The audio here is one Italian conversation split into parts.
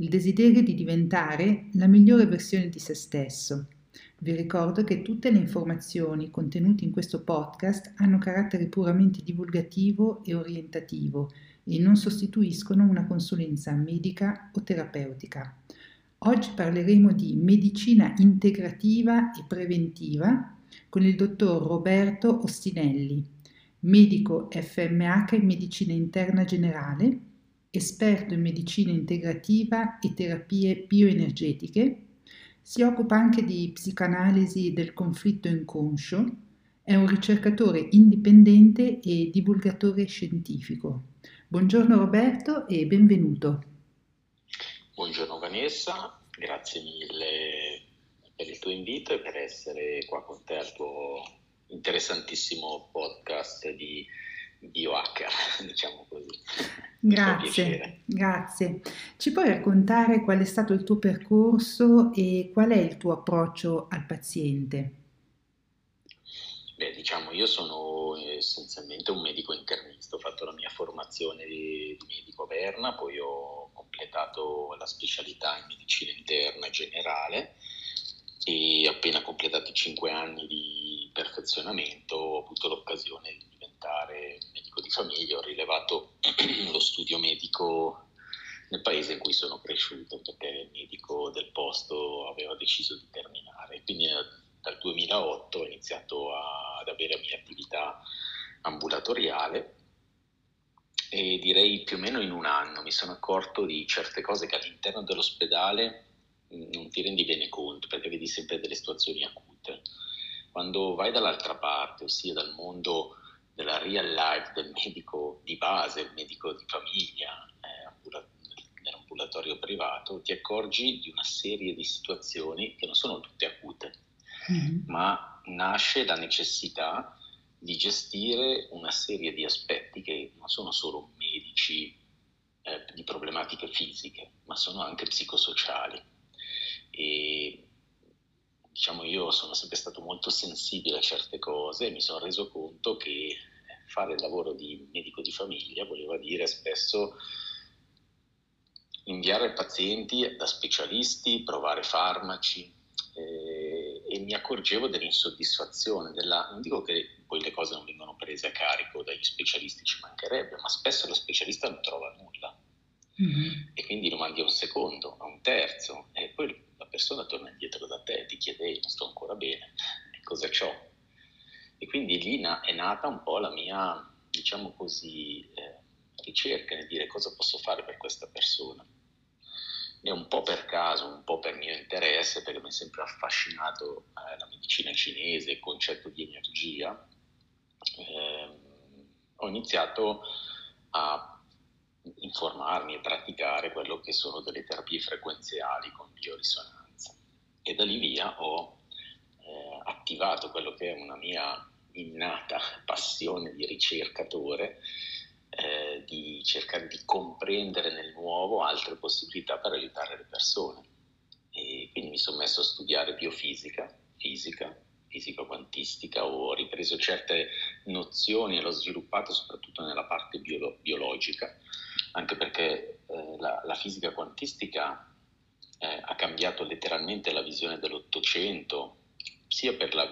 il desiderio di diventare la migliore versione di se stesso. Vi ricordo che tutte le informazioni contenute in questo podcast hanno carattere puramente divulgativo e orientativo e non sostituiscono una consulenza medica o terapeutica. Oggi parleremo di medicina integrativa e preventiva con il dottor Roberto Ostinelli, medico FMH in medicina interna generale esperto in medicina integrativa e terapie bioenergetiche, si occupa anche di psicanalisi del conflitto inconscio, è un ricercatore indipendente e divulgatore scientifico. Buongiorno Roberto e benvenuto. Buongiorno Vanessa, grazie mille per il tuo invito e per essere qua con te al tuo interessantissimo podcast di biohacker, diciamo così. Grazie, grazie. Ci puoi raccontare qual è stato il tuo percorso e qual è il tuo approccio al paziente? Beh, diciamo, io sono essenzialmente un medico internista, ho fatto la mia formazione di, di medico a Berna, poi ho completato la specialità in medicina interna generale e appena completato i cinque anni di perfezionamento ho avuto l'occasione di diventare di famiglia, ho rilevato lo studio medico nel paese in cui sono cresciuto perché il medico del posto aveva deciso di terminare. Quindi eh, dal 2008 ho iniziato a, ad avere la mia attività ambulatoriale e direi più o meno in un anno mi sono accorto di certe cose che all'interno dell'ospedale mm, non ti rendi bene conto perché vedi sempre delle situazioni acute. Quando vai dall'altra parte, ossia dal mondo della real life del medico di base, il medico di famiglia, eh, nell'ambulatorio privato, ti accorgi di una serie di situazioni che non sono tutte acute, mm-hmm. ma nasce la necessità di gestire una serie di aspetti che non sono solo medici eh, di problematiche fisiche, ma sono anche psicosociali. E diciamo io sono sempre stato molto sensibile a certe cose e mi sono reso conto che fare il lavoro di medico di famiglia voleva dire spesso inviare pazienti da specialisti, provare farmaci eh, e mi accorgevo dell'insoddisfazione, della, non dico che poi le cose non vengono prese a carico dagli specialisti, ci mancherebbe, ma spesso lo specialista non trova nulla mm-hmm. e quindi lo mandi a un secondo, a un terzo e poi persona torna indietro da te e ti chiede non sto ancora bene, cosa c'ho? E quindi lì na- è nata un po' la mia, diciamo così, eh, ricerca nel dire cosa posso fare per questa persona. E un po' per caso, un po' per mio interesse, perché mi è sempre affascinato eh, la medicina cinese, il concetto di energia, eh, ho iniziato a informarmi e praticare quello che sono delle terapie frequenziali con biorisonanza. E da lì via ho eh, attivato quello che è una mia innata passione di ricercatore, eh, di cercare di comprendere nel nuovo altre possibilità per aiutare le persone. E quindi mi sono messo a studiare biofisica, fisica, fisica quantistica, ho ripreso certe nozioni e l'ho sviluppato soprattutto nella parte biolo- biologica, anche perché eh, la, la, fisica quantistica eh, ha cambiato letteralmente la visione dell'Ottocento sia per la,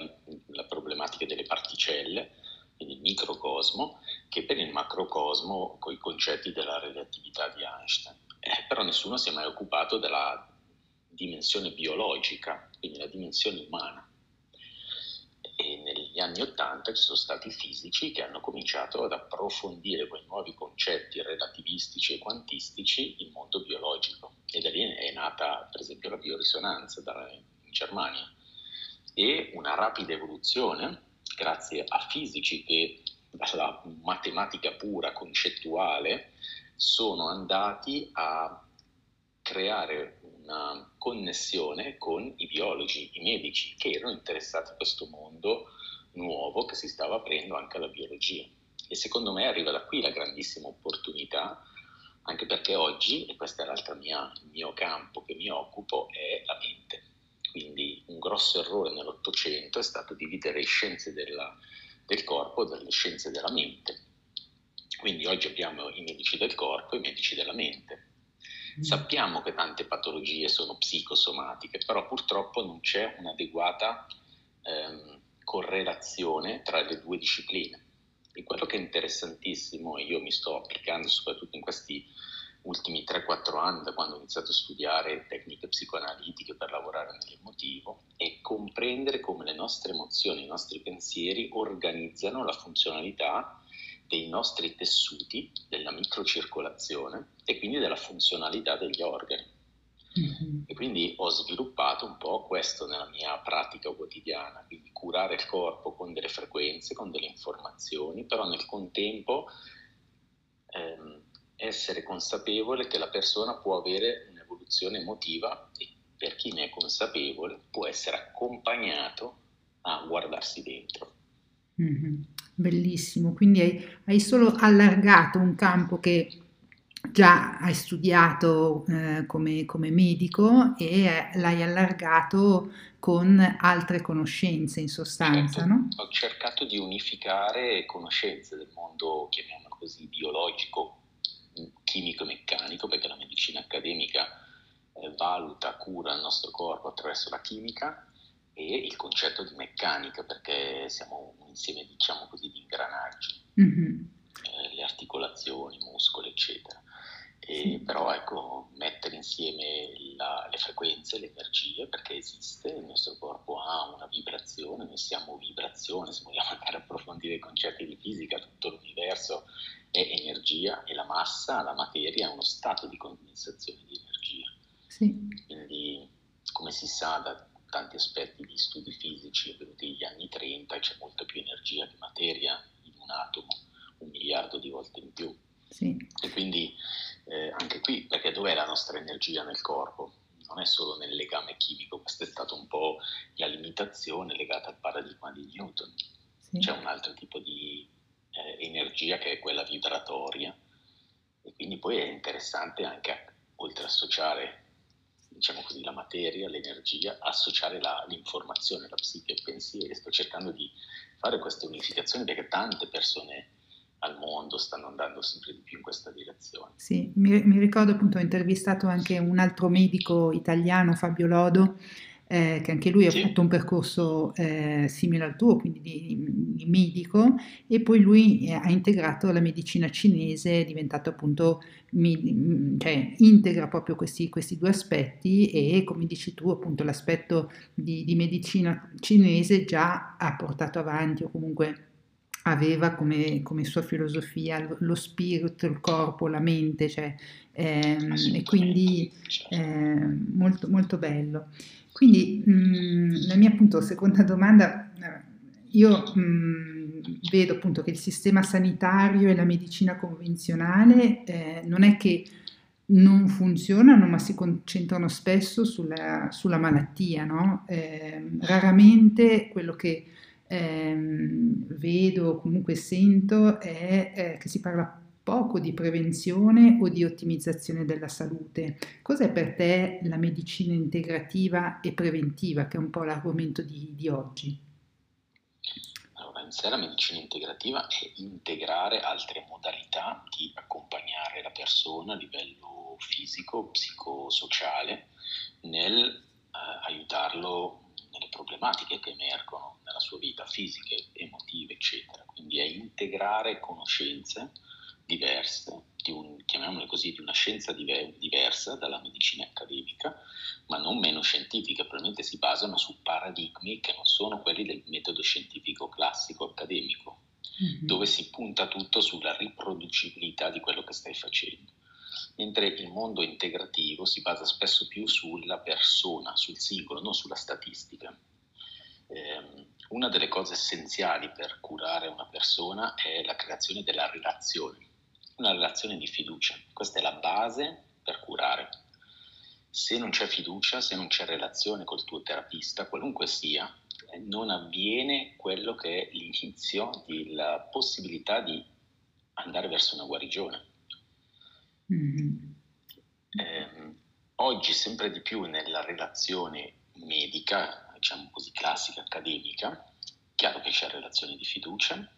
la problematica delle particelle, quindi il microcosmo, che per il macrocosmo con i concetti della relatività di Einstein. Eh, però nessuno si è mai occupato della dimensione biologica, quindi la dimensione umana. Negli anni Ottanta ci sono stati fisici che hanno cominciato ad approfondire quei nuovi concetti relativistici e quantistici il mondo biologico. E da lì è nata, per esempio, la biorisonanza in Germania e una rapida evoluzione grazie a fisici che dalla matematica pura, concettuale, sono andati a creare un una connessione con i biologi, i medici, che erano interessati a questo mondo nuovo che si stava aprendo anche alla biologia. E secondo me arriva da qui la grandissima opportunità, anche perché oggi, e questo è l'altro mia, il mio campo che mi occupo, è la mente. Quindi un grosso errore nell'Ottocento è stato dividere le scienze della, del corpo dalle scienze della mente. Quindi oggi abbiamo i medici del corpo e i medici della mente. Mm. Sappiamo che tante patologie sono psicosomatiche, però purtroppo non c'è un'adeguata ehm, correlazione tra le due discipline. E quello che è interessantissimo, e io mi sto applicando soprattutto in questi ultimi 3-4 anni, da quando ho iniziato a studiare tecniche psicoanalitiche per lavorare nell'emotivo, è comprendere come le nostre emozioni, i nostri pensieri organizzano la funzionalità dei nostri tessuti, della microcircolazione e quindi della funzionalità degli organi. Mm-hmm. E quindi ho sviluppato un po' questo nella mia pratica quotidiana, quindi curare il corpo con delle frequenze, con delle informazioni, però nel contempo ehm, essere consapevole che la persona può avere un'evoluzione emotiva e per chi ne è consapevole può essere accompagnato a guardarsi dentro. Mm-hmm. Bellissimo, quindi hai, hai, solo allargato un campo che già hai studiato eh, come, come, medico e l'hai allargato con altre conoscenze in sostanza, certo. no? Ho cercato di unificare conoscenze del mondo, chiamiamolo così, biologico, chimico-meccanico, perché la medicina accademica eh, valuta, cura il nostro corpo attraverso la chimica e il concetto di meccanica, perché siamo un insieme, diciamo così, di ingranaggi, mm-hmm. eh, le articolazioni, i muscoli, eccetera. E, però ecco, mettere insieme la, le frequenze, le energie, perché esiste, il nostro corpo ha una vibrazione, noi siamo vibrazione, se vogliamo andare a approfondire i concetti di fisica, tutto l'universo è energia e la massa, la materia è uno stato di condensazione di energia. Sì. Quindi, come si sa da tanti aspetti di studi fisici avvenuti negli anni 30, c'è molta più energia di materia in un atomo, un miliardo di volte in più. Sì. E quindi eh, anche qui, perché dov'è la nostra energia nel corpo? Non è solo nel legame chimico, questa è stata un po' la limitazione legata al paradigma di Newton. Sì. C'è un altro tipo di eh, energia che è quella vibratoria e quindi poi è interessante anche, oltre a associare diciamo così, la materia, l'energia, associare la, l'informazione, la psiche, il pensiero. Sto cercando di fare queste unificazioni perché tante persone al mondo stanno andando sempre di più in questa direzione. Sì, mi, mi ricordo appunto ho intervistato anche un altro medico italiano, Fabio Lodo, eh, che anche lui ha fatto un percorso eh, simile al tuo, quindi di, di, medico, e poi lui eh, ha integrato la medicina cinese, è diventato appunto, mi, cioè integra proprio questi, questi, due aspetti e come dici tu appunto l'aspetto di, di medicina cinese già ha portato avanti o comunque aveva come, come, sua filosofia lo spirito, il corpo, la mente, cioè, ehm, e quindi eh, molto, molto bello. Quindi mh, mm, la mia appunto seconda domanda, eh, io mh, mm, vedo appunto che il sistema sanitario e la medicina convenzionale eh, non è che non funzionano ma si concentrano spesso sulla, sulla malattia, no? eh, raramente quello che ehm, vedo o comunque sento è eh, che si parla poco di prevenzione o di ottimizzazione della salute. Cos'è per te la medicina integrativa e preventiva, che è un po' l'argomento di, di oggi? Allora, in sé la medicina integrativa è integrare altre modalità di accompagnare la persona a livello fisico, psicosociale, nel eh, aiutarlo nelle problematiche che emergono nella sua vita, fisiche, emotive, eccetera. Quindi è integrare conoscenze diverse, di un, chiamiamole così, di una scienza diver- diversa dalla medicina accademica, ma non meno scientifica, probabilmente si basano su paradigmi che non sono quelli del metodo scientifico classico accademico, mm-hmm. dove si punta tutto sulla riproducibilità di quello che stai facendo. Mentre il mondo integrativo si basa spesso più sulla persona, sul singolo, non sulla statistica. Eh, una delle cose essenziali per curare una persona è la creazione della relazione una relazione di fiducia. Questa è la base per curare. Se non c'è fiducia, se non c'è relazione col tuo terapista, qualunque sia, eh, non avviene quello che è l'inizio della possibilità di andare verso una guarigione. Mm-hmm. Eh, oggi sempre di più nella relazione medica, diciamo così classica, accademica, chiaro che c'è relazione di fiducia,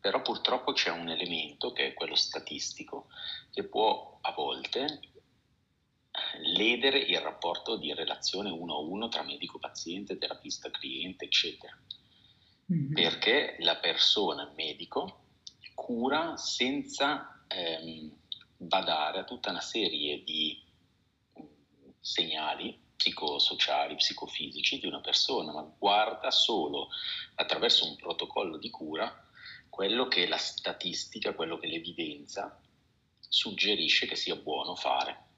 però purtroppo c'è un elemento che è quello statistico che può a volte ledere il rapporto di relazione uno a uno tra medico-paziente, terapista-cliente, eccetera. Mm-hmm. Perché la persona, medico, cura senza ehm, badare a tutta una serie di segnali psicosociali, psicofisici di una persona, ma guarda solo attraverso un protocollo di cura quello che la statistica, quello che l'evidenza suggerisce che sia buono fare.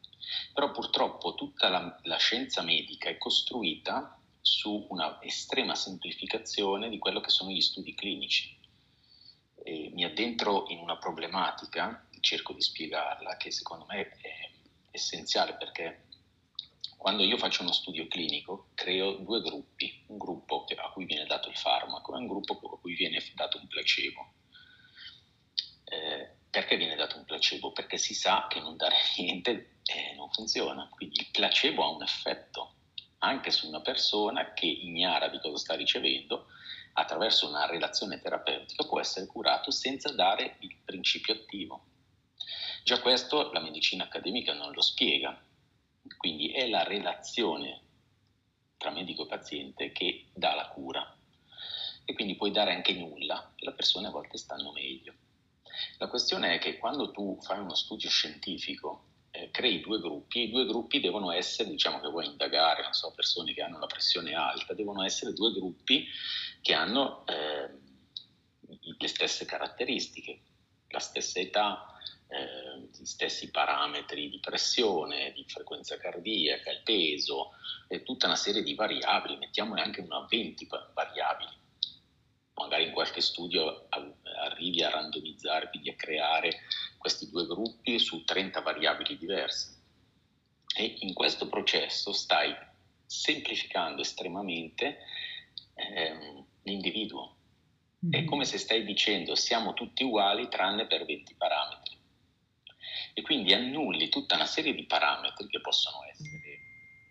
Però purtroppo tutta la, la scienza medica è costruita su una estrema semplificazione di quello che sono gli studi clinici. E mi addentro in una problematica, cerco di spiegarla, che secondo me è essenziale perché quando io faccio uno studio clinico creo due gruppi, un gruppo a cui viene dato il farmaco e un gruppo a cui viene dato un placebo. Eh, perché viene dato un placebo? Perché si sa che non dare niente eh, non funziona, quindi il placebo ha un effetto anche su una persona che ignara di cosa sta ricevendo, attraverso una relazione terapeutica può essere curato senza dare il principio attivo. Già questo la medicina accademica non lo spiega, quindi è la relazione tra medico e paziente che dà la cura e quindi puoi dare anche nulla e le persone a volte stanno meglio. La questione è che quando tu fai uno studio scientifico eh, crei due gruppi e i due gruppi devono essere, diciamo che vuoi indagare, non so, persone che hanno la pressione alta, devono essere due gruppi che hanno eh, le stesse caratteristiche, la stessa età, eh, gli stessi parametri di pressione, di frequenza cardiaca, il peso, e tutta una serie di variabili, mettiamone anche una 20 variabili. Magari in qualche studio arrivi a randomizzare, quindi a creare questi due gruppi su 30 variabili diverse. E in questo processo stai semplificando estremamente ehm, l'individuo. È mm-hmm. come se stai dicendo siamo tutti uguali tranne per 20 parametri e quindi annulli tutta una serie di parametri che possono essere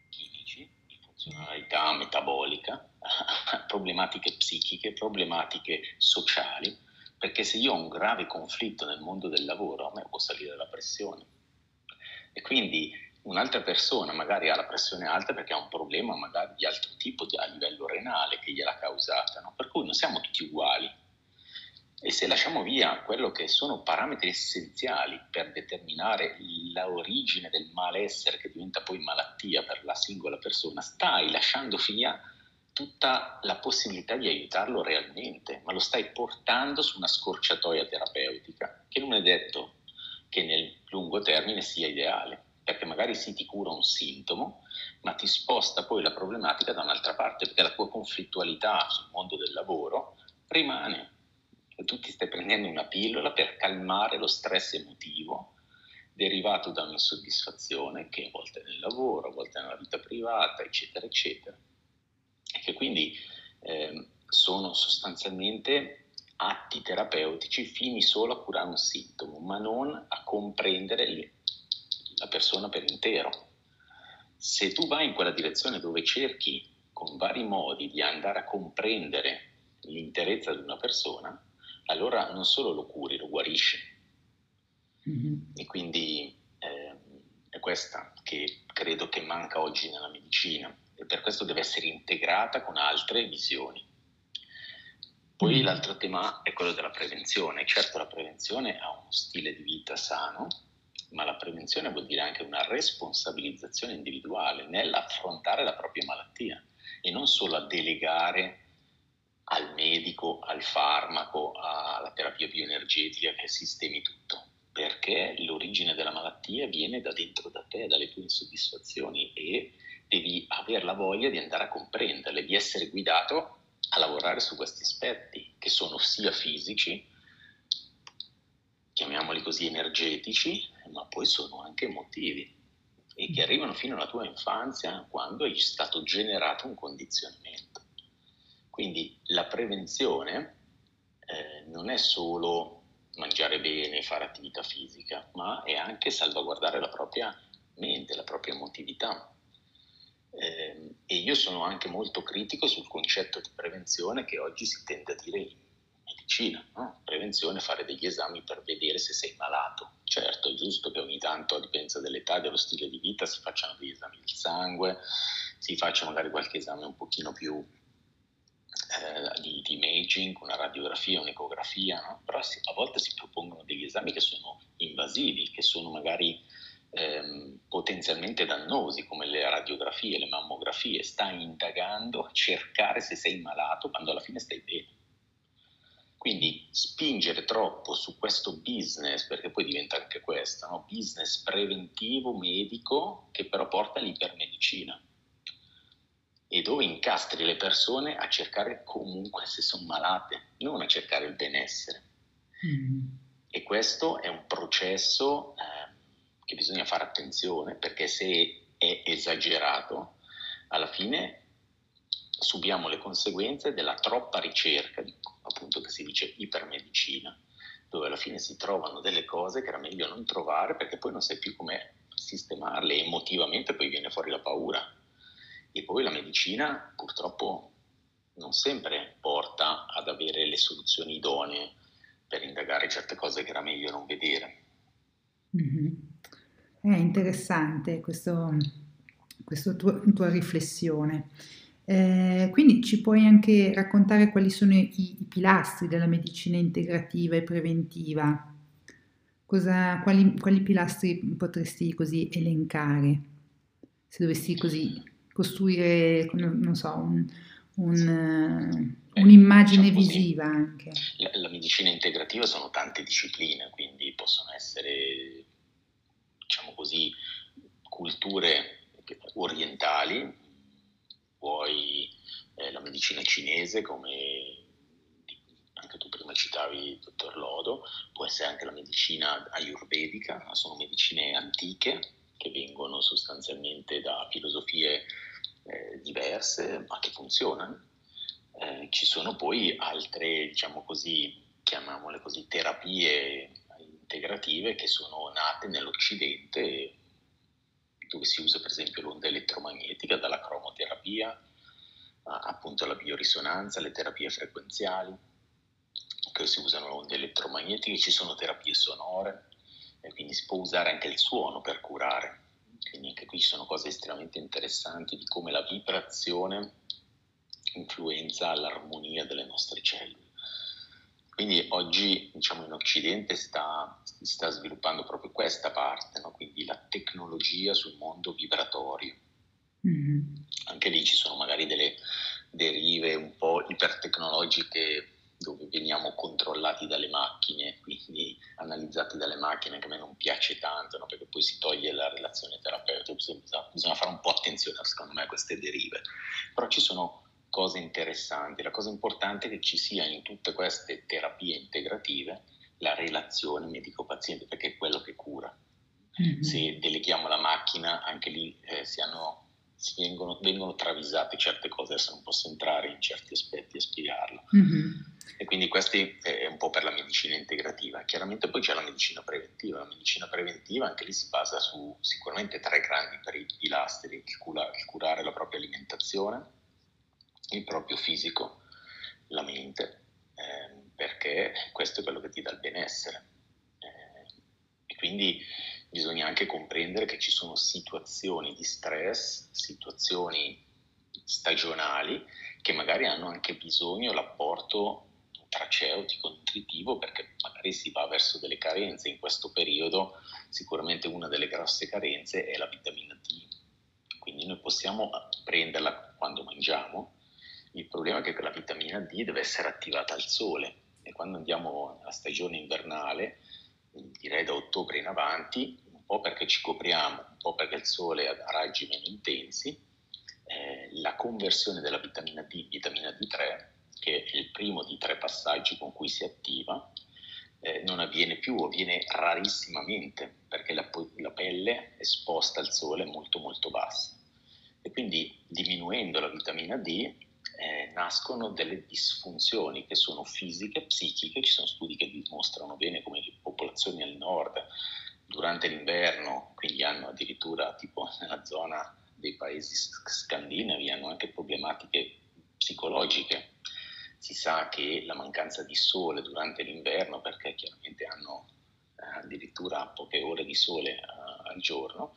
chimici, di funzionalità metabolica, problematiche psichiche, problematiche sociali, perché se io ho un grave conflitto nel mondo del lavoro, a me può salire la pressione. E quindi un'altra persona magari ha la pressione alta perché ha un problema magari di altro tipo a livello renale che gliel'ha causata, no? per cui non siamo tutti uguali e se lasciamo via quello che sono parametri essenziali per determinare l'origine del malessere che diventa poi malattia per la singola persona, stai lasciando via tutta la possibilità di aiutarlo realmente, ma lo stai portando su una scorciatoia terapeutica che non è detto che nel lungo termine sia ideale, perché magari sì ti cura un sintomo, ma ti sposta poi la problematica da un'altra parte, perché la tua conflittualità sul mondo del lavoro rimane tu ti stai prendendo una pillola per calmare lo stress emotivo derivato da un'insoddisfazione che a volte è nel lavoro, a volte è nella vita privata, eccetera, eccetera. E che quindi eh, sono sostanzialmente atti terapeutici fini solo a curare un sintomo, ma non a comprendere le, la persona per intero. Se tu vai in quella direzione dove cerchi con vari modi di andare a comprendere l'interezza di una persona, allora non solo lo curi, lo guarisci. Mm-hmm. E quindi eh, è questa che credo che manca oggi nella medicina e per questo deve essere integrata con altre visioni. Poi mm-hmm. l'altro tema è quello della prevenzione. Certo la prevenzione ha uno stile di vita sano, ma la prevenzione vuol dire anche una responsabilizzazione individuale nell'affrontare la propria malattia e non solo a delegare al medico, al farmaco, alla terapia bioenergetica che sistemi tutto, perché l'origine della malattia viene da dentro da te, dalle tue insoddisfazioni e devi avere la voglia di andare a comprenderle, di essere guidato a lavorare su questi aspetti, che sono sia fisici, chiamiamoli così energetici, ma poi sono anche emotivi. e che arrivano fino alla tua infanzia quando è stato generato un condizionamento. Quindi la prevenzione eh, non è solo mangiare bene, fare attività fisica, ma è anche salvaguardare la propria mente, la propria emotività. Eh, e io sono anche molto critico sul concetto di prevenzione che oggi si tende a dire in medicina. No? Prevenzione fare degli esami per vedere se sei malato. Certo, è giusto che ogni tanto, a dipendenza dell'età e dello stile di vita, si facciano degli esami del sangue, si faccia magari qualche esame un pochino più eh, di, di, imaging, una radiografia, un'ecografia, no? però si, a volte si propongono degli esami che sono invasivi, che sono magari ehm, potenzialmente dannosi, come le radiografie, le mammografie. Stai indagando a cercare se sei malato quando alla fine stai bene. Quindi spingere troppo su questo business, perché poi diventa anche questo, no? business preventivo medico che però porta all'ipermedicina e dove incastri le persone a cercare comunque se sono malate, non a cercare il benessere. Mm. E questo è un processo eh, che bisogna fare attenzione perché se è esagerato, alla fine subiamo le conseguenze della troppa ricerca, appunto che si dice ipermedicina, dove alla fine si trovano delle cose che era meglio non trovare perché poi non sai più come sistemarle emotivamente poi viene fuori la paura. E poi la medicina purtroppo non sempre porta ad avere le soluzioni idonee per indagare certe cose che era meglio non vedere. Mm-hmm. È interessante questa tua, tua riflessione. Eh, quindi ci puoi anche raccontare quali sono i, i, pilastri della medicina integrativa e preventiva? Cosa, quali, quali, pilastri potresti così elencare? Se dovessi così costruire, non, so, un, un, eh, un'immagine diciamo visiva anche. La, la medicina integrativa sono tante discipline, quindi possono essere, diciamo così, culture orientali, poi eh, la medicina cinese come anche tu prima citavi il dottor Lodo, può essere anche la medicina ayurvedica, sono medicine antiche che vengono sostanzialmente da filosofie eh, diverse ma che funzionano. Eh, ci sono poi altre, diciamo così, chiamiamole così, terapie integrative che sono nate nell'Occidente dove si usa per esempio l'onda elettromagnetica, dalla cromoterapia appunto alla biorisonanza, le terapie frequenziali, che si usano onde elettromagnetiche, ci sono terapie sonore, e quindi si può usare anche il suono per curare. Quindi anche qui ci sono cose estremamente interessanti di come la vibrazione influenza l'armonia delle nostre cellule. Quindi oggi diciamo, in Occidente sta, si sta sviluppando proprio questa parte, no? quindi la tecnologia sul mondo vibratorio. Mm-hmm. Anche lì ci sono magari delle derive un po' ipertecnologiche dove veniamo controllati dalle macchine, quindi analizzati dalle macchine, che a me non piace tanto, no? perché poi si toglie la relazione terapeutica, bisogna, bisogna fare un po' attenzione secondo me a queste derive. Però ci sono cose interessanti. La cosa importante è che ci sia in tutte queste terapie integrative la relazione medico-paziente, perché è quello che cura. Mm-hmm. Se deleghiamo la macchina, anche lì eh, si hanno, vengono, vengono, travisate certe cose, adesso non posso entrare in certi aspetti e spiegarlo. Mm-hmm. E quindi questo è un po' per la medicina integrativa. Chiaramente poi c'è la medicina preventiva. La medicina preventiva anche lì si basa su sicuramente tre grandi pilastri, il, cura, il curare la propria alimentazione, il proprio fisico, la mente, eh, perché questo è quello che ti dà il benessere. Eh, e quindi bisogna anche comprendere che ci sono situazioni di stress, situazioni stagionali che magari hanno anche bisogno dell'apporto nutraceutico, nutritivo, perché magari si va verso delle carenze. In questo periodo sicuramente una delle grosse carenze è la vitamina D. Quindi noi possiamo prenderla quando mangiamo, il problema è che la vitamina D deve essere attivata al sole e quando andiamo nella stagione invernale, direi da ottobre in avanti, un po' perché ci copriamo, un po' perché il sole ha raggi meno intensi, eh, la conversione della vitamina D, vitamina D3, che è il primo di tre passaggi con cui si attiva, eh, non avviene più, avviene rarissimamente perché la, la pelle esposta al sole è molto molto bassa e quindi diminuendo la vitamina D eh, nascono delle disfunzioni che sono fisiche, psichiche, ci sono studi che dimostrano bene come le popolazioni al nord durante l'inverno, quindi hanno addirittura tipo nella zona dei paesi scandinavi, hanno anche problematiche psicologiche. Si sa che la mancanza di sole durante l'inverno, perché chiaramente hanno eh, addirittura poche ore di sole eh, al giorno,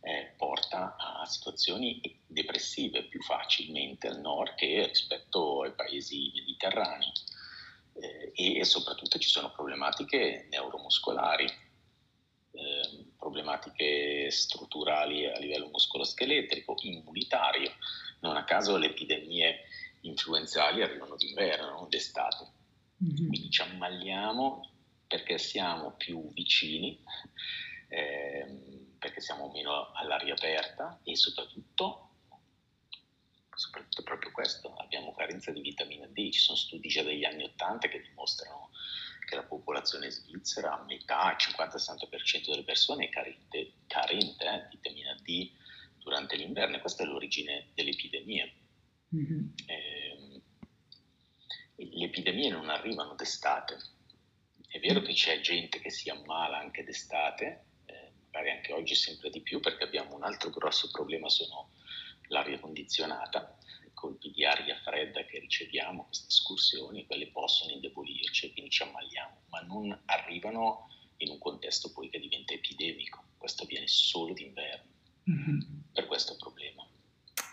eh, porta a situazioni depressive più facilmente al nord che rispetto ai paesi mediterranei. Eh, e, soprattutto ci sono problematiche neuromuscolari, eh, problematiche strutturali a livello muscoloscheletrico, immunitario. Non a caso le epidemie influenzali arrivano d'inverno, non d'estate. Mm-hmm. Quindi ci ammaliamo perché siamo più vicini, eh, perché siamo meno all'aria aperta e soprattutto, soprattutto proprio questo, abbiamo carenza di vitamina D. Ci sono studi già dagli anni 80 che dimostrano che la popolazione svizzera, metà, il 50-60% delle persone è carente, carente eh, di vitamina D durante l'inverno e questa è l'origine dell'epidemia. Mm-hmm. Eh, le epidemie non arrivano d'estate. È vero che c'è gente che si ammala anche d'estate, eh, magari anche oggi sempre di più, perché abbiamo un altro grosso problema, sono l'aria condizionata, i colpi di aria fredda che riceviamo, queste escursioni, quelle possono indebolirci e quindi ci ammaliamo, ma non arrivano in un contesto poi che diventa epidemico. Questo avviene solo d'inverno, mm-hmm. per questo problema.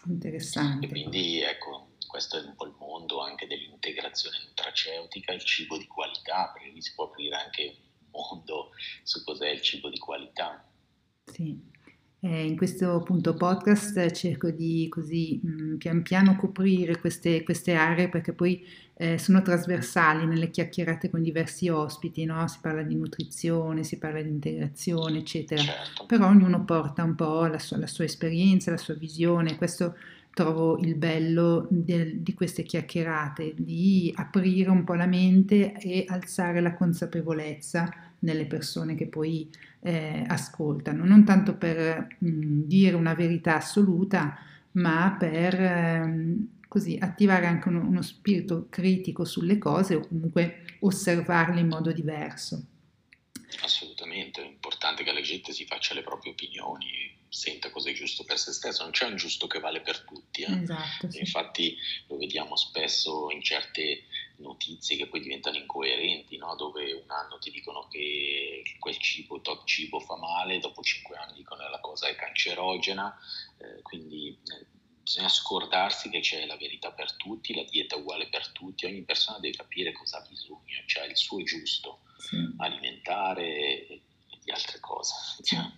Interessante. E quindi ecco, questo è un po' il mondo anche dell'integrazione nutraceutica, il cibo di qualità, perché lì si può aprire anche un mondo su cos'è il cibo di qualità. Sì. Eh, in questo appunto podcast cerco di così mh, pian piano coprire queste, queste aree perché poi eh, sono trasversali nelle chiacchierate con diversi ospiti, no? si parla di nutrizione, si parla di integrazione, eccetera, certo. però ognuno porta un po' la sua, la sua esperienza, la sua visione, questo trovo il bello del, di queste chiacchierate, di aprire un po' la mente e alzare la consapevolezza nelle persone che poi eh, ascoltano, non tanto per mh, dire una verità assoluta, ma per ehm, così attivare anche uno, uno spirito critico sulle cose o comunque osservarle in modo diverso. Assolutamente, è importante che la gente si faccia le proprie opinioni, senta cosa è giusto per se stesso, non c'è un giusto che vale per tutti. Eh? Esatto, sì. Infatti lo vediamo spesso in certe notizie che poi diventano incoerenti, no? dove un anno ti dicono che quel cibo, tot cibo fa male, dopo cinque anni dicono che la cosa è cancerogena, eh, quindi bisogna scordarsi che c'è la verità per tutti, la dieta è uguale per tutti, ogni persona deve capire cosa ha bisogno, cioè il suo giusto sì. alimentare e di altre cose. Cioè.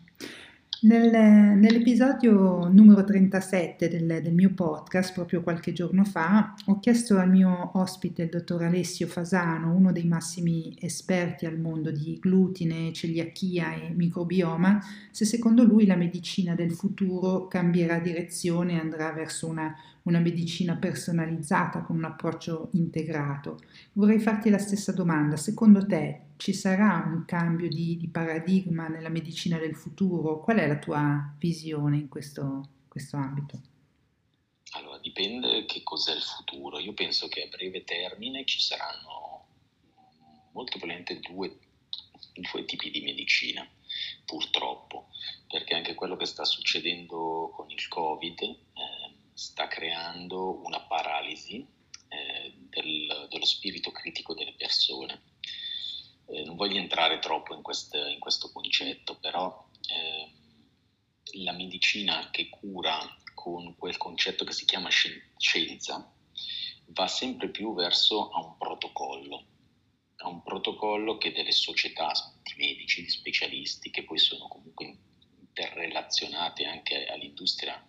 Nel, nell'episodio numero 37 del, del, mio podcast, proprio qualche giorno fa, ho chiesto al mio ospite, il dottor Alessio Fasano, uno dei massimi esperti al mondo di glutine, celiachia e microbioma, se secondo lui la medicina del futuro cambierà direzione e andrà verso una, una medicina personalizzata con un approccio integrato. Vorrei farti la stessa domanda. Secondo te ci sarà un cambio di, di, paradigma nella medicina del futuro? Qual è la tua visione in questo, questo ambito? Allora, dipende che cos'è il futuro. Io penso che a breve termine ci saranno molto probabilmente due, due tipi di medicina, purtroppo, perché anche quello che sta succedendo con il Covid eh, sta creando una paralisi eh, del, dello spirito critico delle persone eh, non voglio entrare troppo in, quest, in questo concetto, però eh, la medicina che cura con quel concetto che si chiama scienza va sempre più verso a un protocollo, a un protocollo che delle società di medici, di specialisti, che poi sono comunque interrelazionate anche all'industria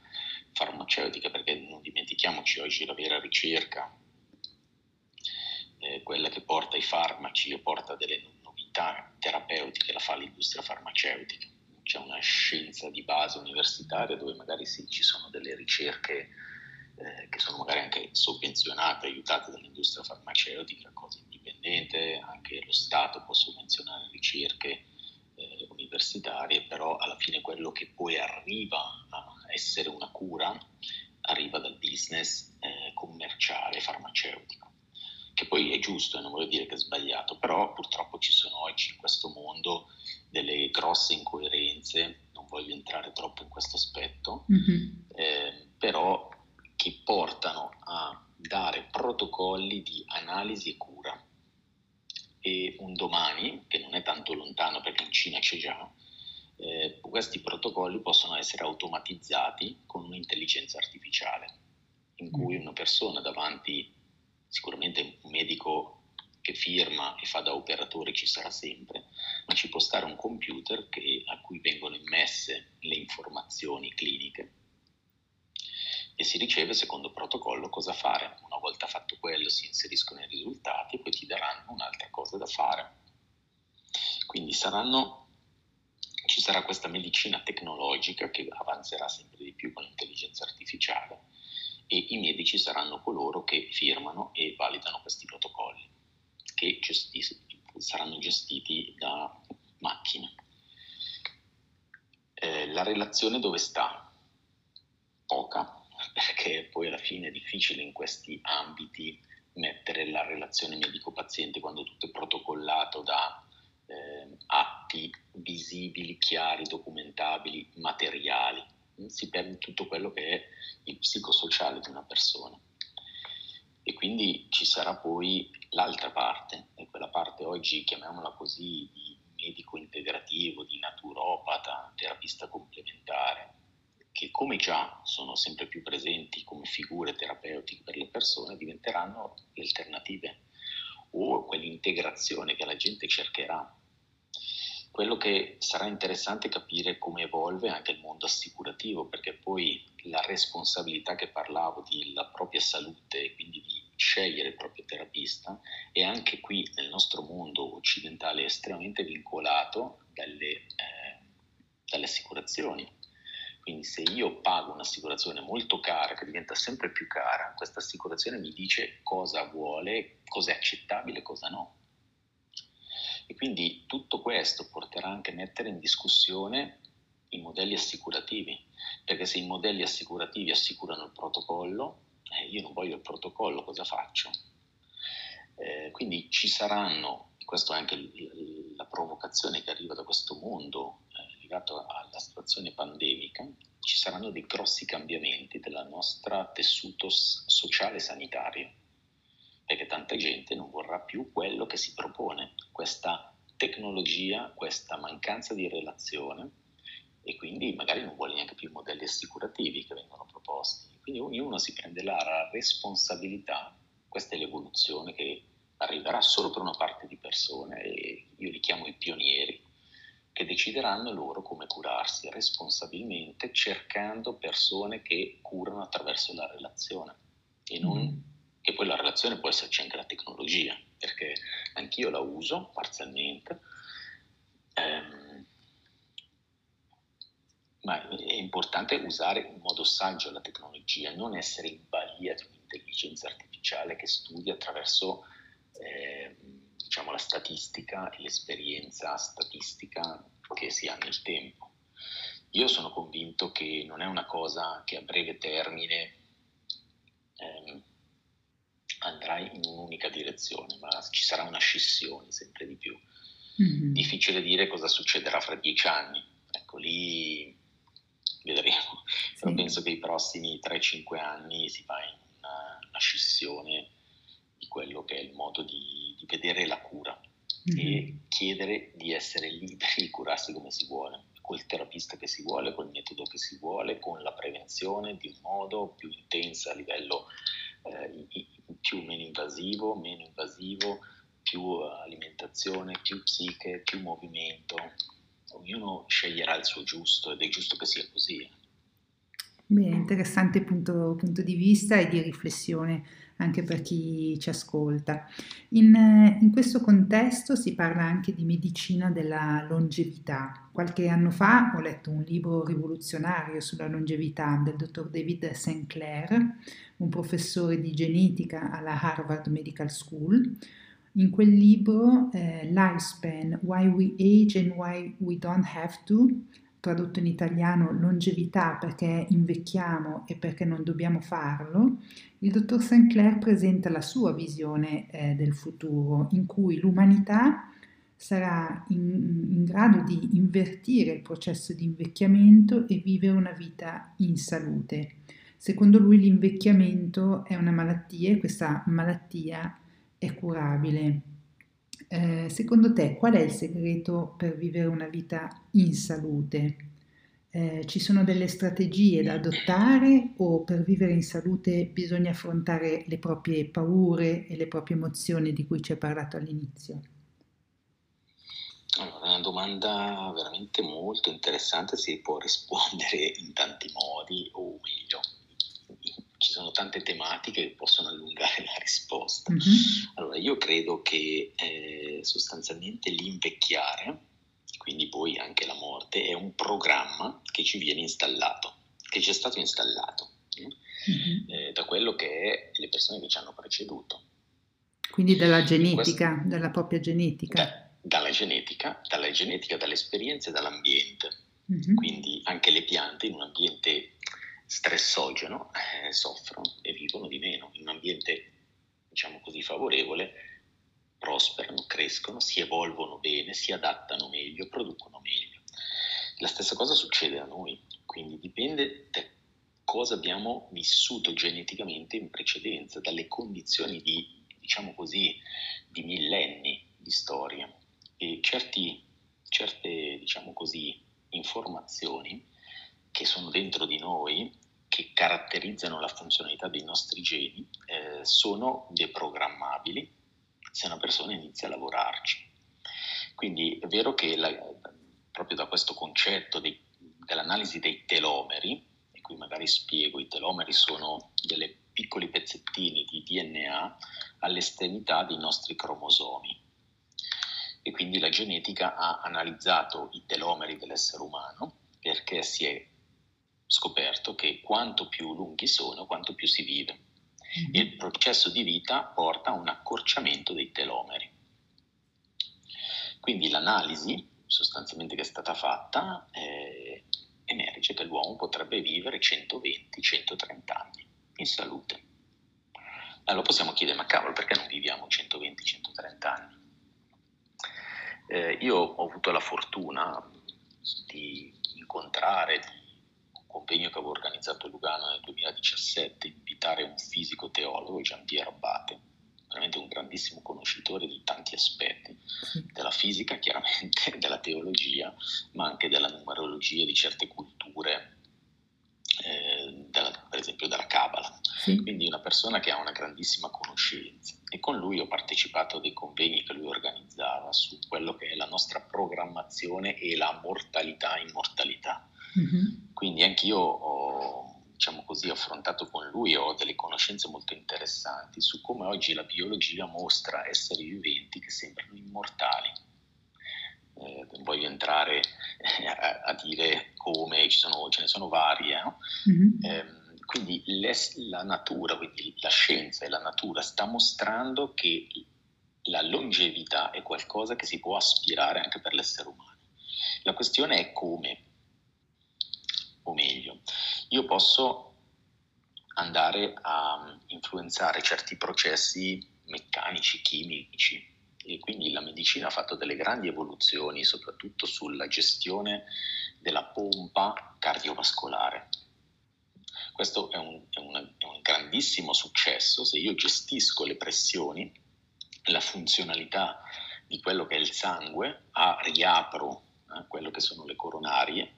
farmaceutica, perché non dimentichiamoci oggi la vera ricerca eh, quella che porta i farmaci o porta delle novità terapeutiche, la fa l'industria farmaceutica. C'è una scienza di base universitaria dove magari sì, ci sono delle ricerche eh, che sono magari anche sovvenzionate, aiutate dall'industria farmaceutica, indipendenti indipendente, anche lo Stato può sovvenzionare ricerche eh, universitarie, però alla fine quello che poi arriva a essere una cura arriva dal business eh, commerciale farmaceutico che poi è giusto e non voglio dire che è sbagliato, però purtroppo ci sono oggi in questo mondo delle grosse incoerenze, non voglio entrare troppo in questo aspetto, mm-hmm. eh, però che portano a dare protocolli di analisi e cura. E un domani, che non è tanto lontano perché in Cina c'è già, eh, questi protocolli possono essere automatizzati con un'intelligenza artificiale, in cui mm. una persona davanti, sicuramente un medico che firma e fa da operatore ci sarà sempre, ma ci può stare un computer che, a cui vengono immesse le informazioni cliniche e si riceve secondo protocollo cosa fare. Una volta fatto quello si inseriscono i risultati e poi ti daranno un'altra cosa da fare. Quindi saranno, ci sarà questa medicina tecnologica che avanzerà sempre di più con l'intelligenza artificiale e i medici saranno coloro che firmano e validano questi protocolli che gesti- saranno gestiti da macchine. Eh, la relazione dove sta? Poca, perché poi alla fine è difficile in questi ambiti mettere la relazione medico-paziente quando tutto è protocollato da eh, atti visibili, chiari, documentabili, materiali. Si perde tutto quello che è il psicosociale di una persona. E quindi ci sarà poi l'altra parte, e quella parte oggi, chiamiamola così, di medico integrativo, di naturopata, terapista complementare, che come già sono sempre più presenti come figure terapeutiche per le persone, diventeranno le alternative o quell'integrazione che la gente cercherà. Quello che sarà interessante è capire come evolve anche il mondo assicurativo, perché poi la responsabilità che parlavo della propria salute e quindi di scegliere il proprio terapista è anche qui nel nostro mondo occidentale estremamente vincolato dalle, eh, dalle assicurazioni quindi se io pago un'assicurazione molto cara, che diventa sempre più cara, questa assicurazione mi dice cosa vuole, cosa è accettabile, cosa no. E quindi tutto questo porterà anche a mettere in discussione i modelli assicurativi, perché se i modelli assicurativi assicurano il protocollo, eh, io non voglio il protocollo, cosa faccio? Eh, quindi ci saranno, questa è anche la provocazione che arriva da questo mondo legato alla situazione pandemica, ci saranno dei grossi cambiamenti del nostro tessuto sociale sanitario, perché tanta gente non vorrà più quello che si propone, questa tecnologia, questa mancanza di relazione e quindi magari non vuole neanche più i modelli assicurativi che vengono proposti. Quindi ognuno si prenderà la responsabilità, questa è l'evoluzione che arriverà solo per una parte di persone e io li chiamo i pionieri, che decideranno loro come curarsi responsabilmente cercando persone che curano attraverso la relazione e non mm. Che poi la relazione può esserci anche la tecnologia perché anch'io la uso parzialmente ehm, ma è importante usare in modo saggio la tecnologia non essere in balia di un'intelligenza artificiale che studia attraverso eh, diciamo, la statistica e l'esperienza statistica che si ha nel tempo. Io sono convinto che non è una cosa che a breve termine ehm, andrà in un'unica direzione, ma ci sarà una scissione sempre di più. Mm-hmm. Difficile dire cosa succederà fra dieci anni. Ecco, lì vedremo. Sì. Però penso che i prossimi 3-5 anni si va in una, una scissione di quello che è il modo di, di vedere la cura mm-hmm. e chiedere di essere liberi di curarsi come si vuole, col terapista che si vuole, col metodo che si vuole, con la prevenzione di un modo più intensa a livello eh, più meno invasivo, meno invasivo, più alimentazione, più psiche, più movimento. Ognuno sceglierà il suo giusto ed è giusto che sia così. Bene, interessante punto, punto di vista e di riflessione anche per chi ci ascolta. In, in, questo contesto si parla anche di medicina della longevità. Qualche anno fa ho letto un libro rivoluzionario sulla longevità del dottor David Sinclair, un professore di genetica alla Harvard Medical School, In quel libro, eh, Lifespan, Why We Age and Why We Don't Have to, tradotto in italiano longevità perché invecchiamo e perché non dobbiamo farlo, il dottor Sinclair presenta la sua visione eh, del futuro, in cui l'umanità sarà in, in, grado di invertire il processo di invecchiamento e vivere una vita in salute. Secondo lui l'invecchiamento è una malattia e questa malattia è curabile. Eh, secondo te qual è il segreto per vivere una vita in salute? Eh, ci sono delle strategie da adottare o per vivere in salute bisogna affrontare le proprie paure e le proprie emozioni di cui ci hai parlato all'inizio? Allora, è una domanda veramente molto interessante, si può rispondere in tanti modi o meglio, ci sono tante tematiche che possono allungare la risposta. Mm-hmm. Allora, io credo che eh, sostanzialmente l'invecchiare quindi poi anche la morte, è un programma che ci viene installato, che ci è stato installato mm-hmm. eh, da quello che è le persone che ci hanno preceduto. Quindi dalla genetica, questo, dalla propria genetica. Da, dalla genetica, dalla genetica, dalle esperienze e dall'ambiente. Mm-hmm. Quindi anche le piante in un ambiente stressogeno eh, soffrono e vivono di meno. In un ambiente, diciamo così, favorevole prosperano, crescono, si evolvono bene, si adattano meglio, producono meglio. La stessa cosa succede a noi, quindi dipende da cosa abbiamo vissuto geneticamente in precedenza, dalle condizioni di, diciamo così, di millenni di storia. E certi, certe, diciamo così, informazioni che sono dentro di noi, che caratterizzano la funzionalità dei nostri geni, eh, sono deprogrammabili se una persona inizia a lavorarci. Quindi è vero che la, proprio da questo concetto dei, dell'analisi dei telomeri, e qui magari spiego, i telomeri sono dei piccoli pezzettini di DNA all'estremità dei nostri cromosomi. E quindi la genetica ha analizzato i telomeri dell'essere umano perché si è scoperto che quanto più lunghi sono, quanto più si vive mm-hmm. il processo di vita porta a un accorciamento dei telomeri. Quindi l'analisi sostanzialmente che è stata fatta eh, emerge che l'uomo potrebbe vivere 120-130 anni in salute. Allora possiamo chiedere, ma cavolo, perché non viviamo 120-130 anni? Eh, io ho avuto la fortuna di incontrare, di convegno che avevo organizzato a Lugano nel 2017, invitare un fisico teologo, Gian Piero Abate, veramente un grandissimo conoscitore di tanti aspetti, della fisica chiaramente, della teologia, ma anche della numerologia di certe culture, eh, della, per esempio della Kabbalah. Sì. Quindi una persona che ha una grandissima conoscenza. E con lui ho partecipato a dei convegni che lui organizzava su quello che è la nostra programmazione e la mortalità-immortalità. Mm-hmm. Quindi anch'io ho, diciamo così, affrontato con lui, ho delle conoscenze molto interessanti su come oggi la biologia mostra esseri viventi che sembrano immortali. Eh, non voglio entrare eh, a, a, dire come, sono, ce ne sono varie, no? mm-hmm. eh, quindi la natura, quindi la scienza e la natura sta mostrando che la longevità è qualcosa che si può aspirare anche per l'essere umano. La questione è come, o meglio, io posso andare a influenzare certi processi meccanici, chimici e quindi la medicina ha fatto delle grandi evoluzioni soprattutto sulla gestione della pompa cardiovascolare. Questo è un, è, un, è un, grandissimo successo se io gestisco le pressioni, la funzionalità di quello che è il sangue, a, riapro eh, quello che sono le coronarie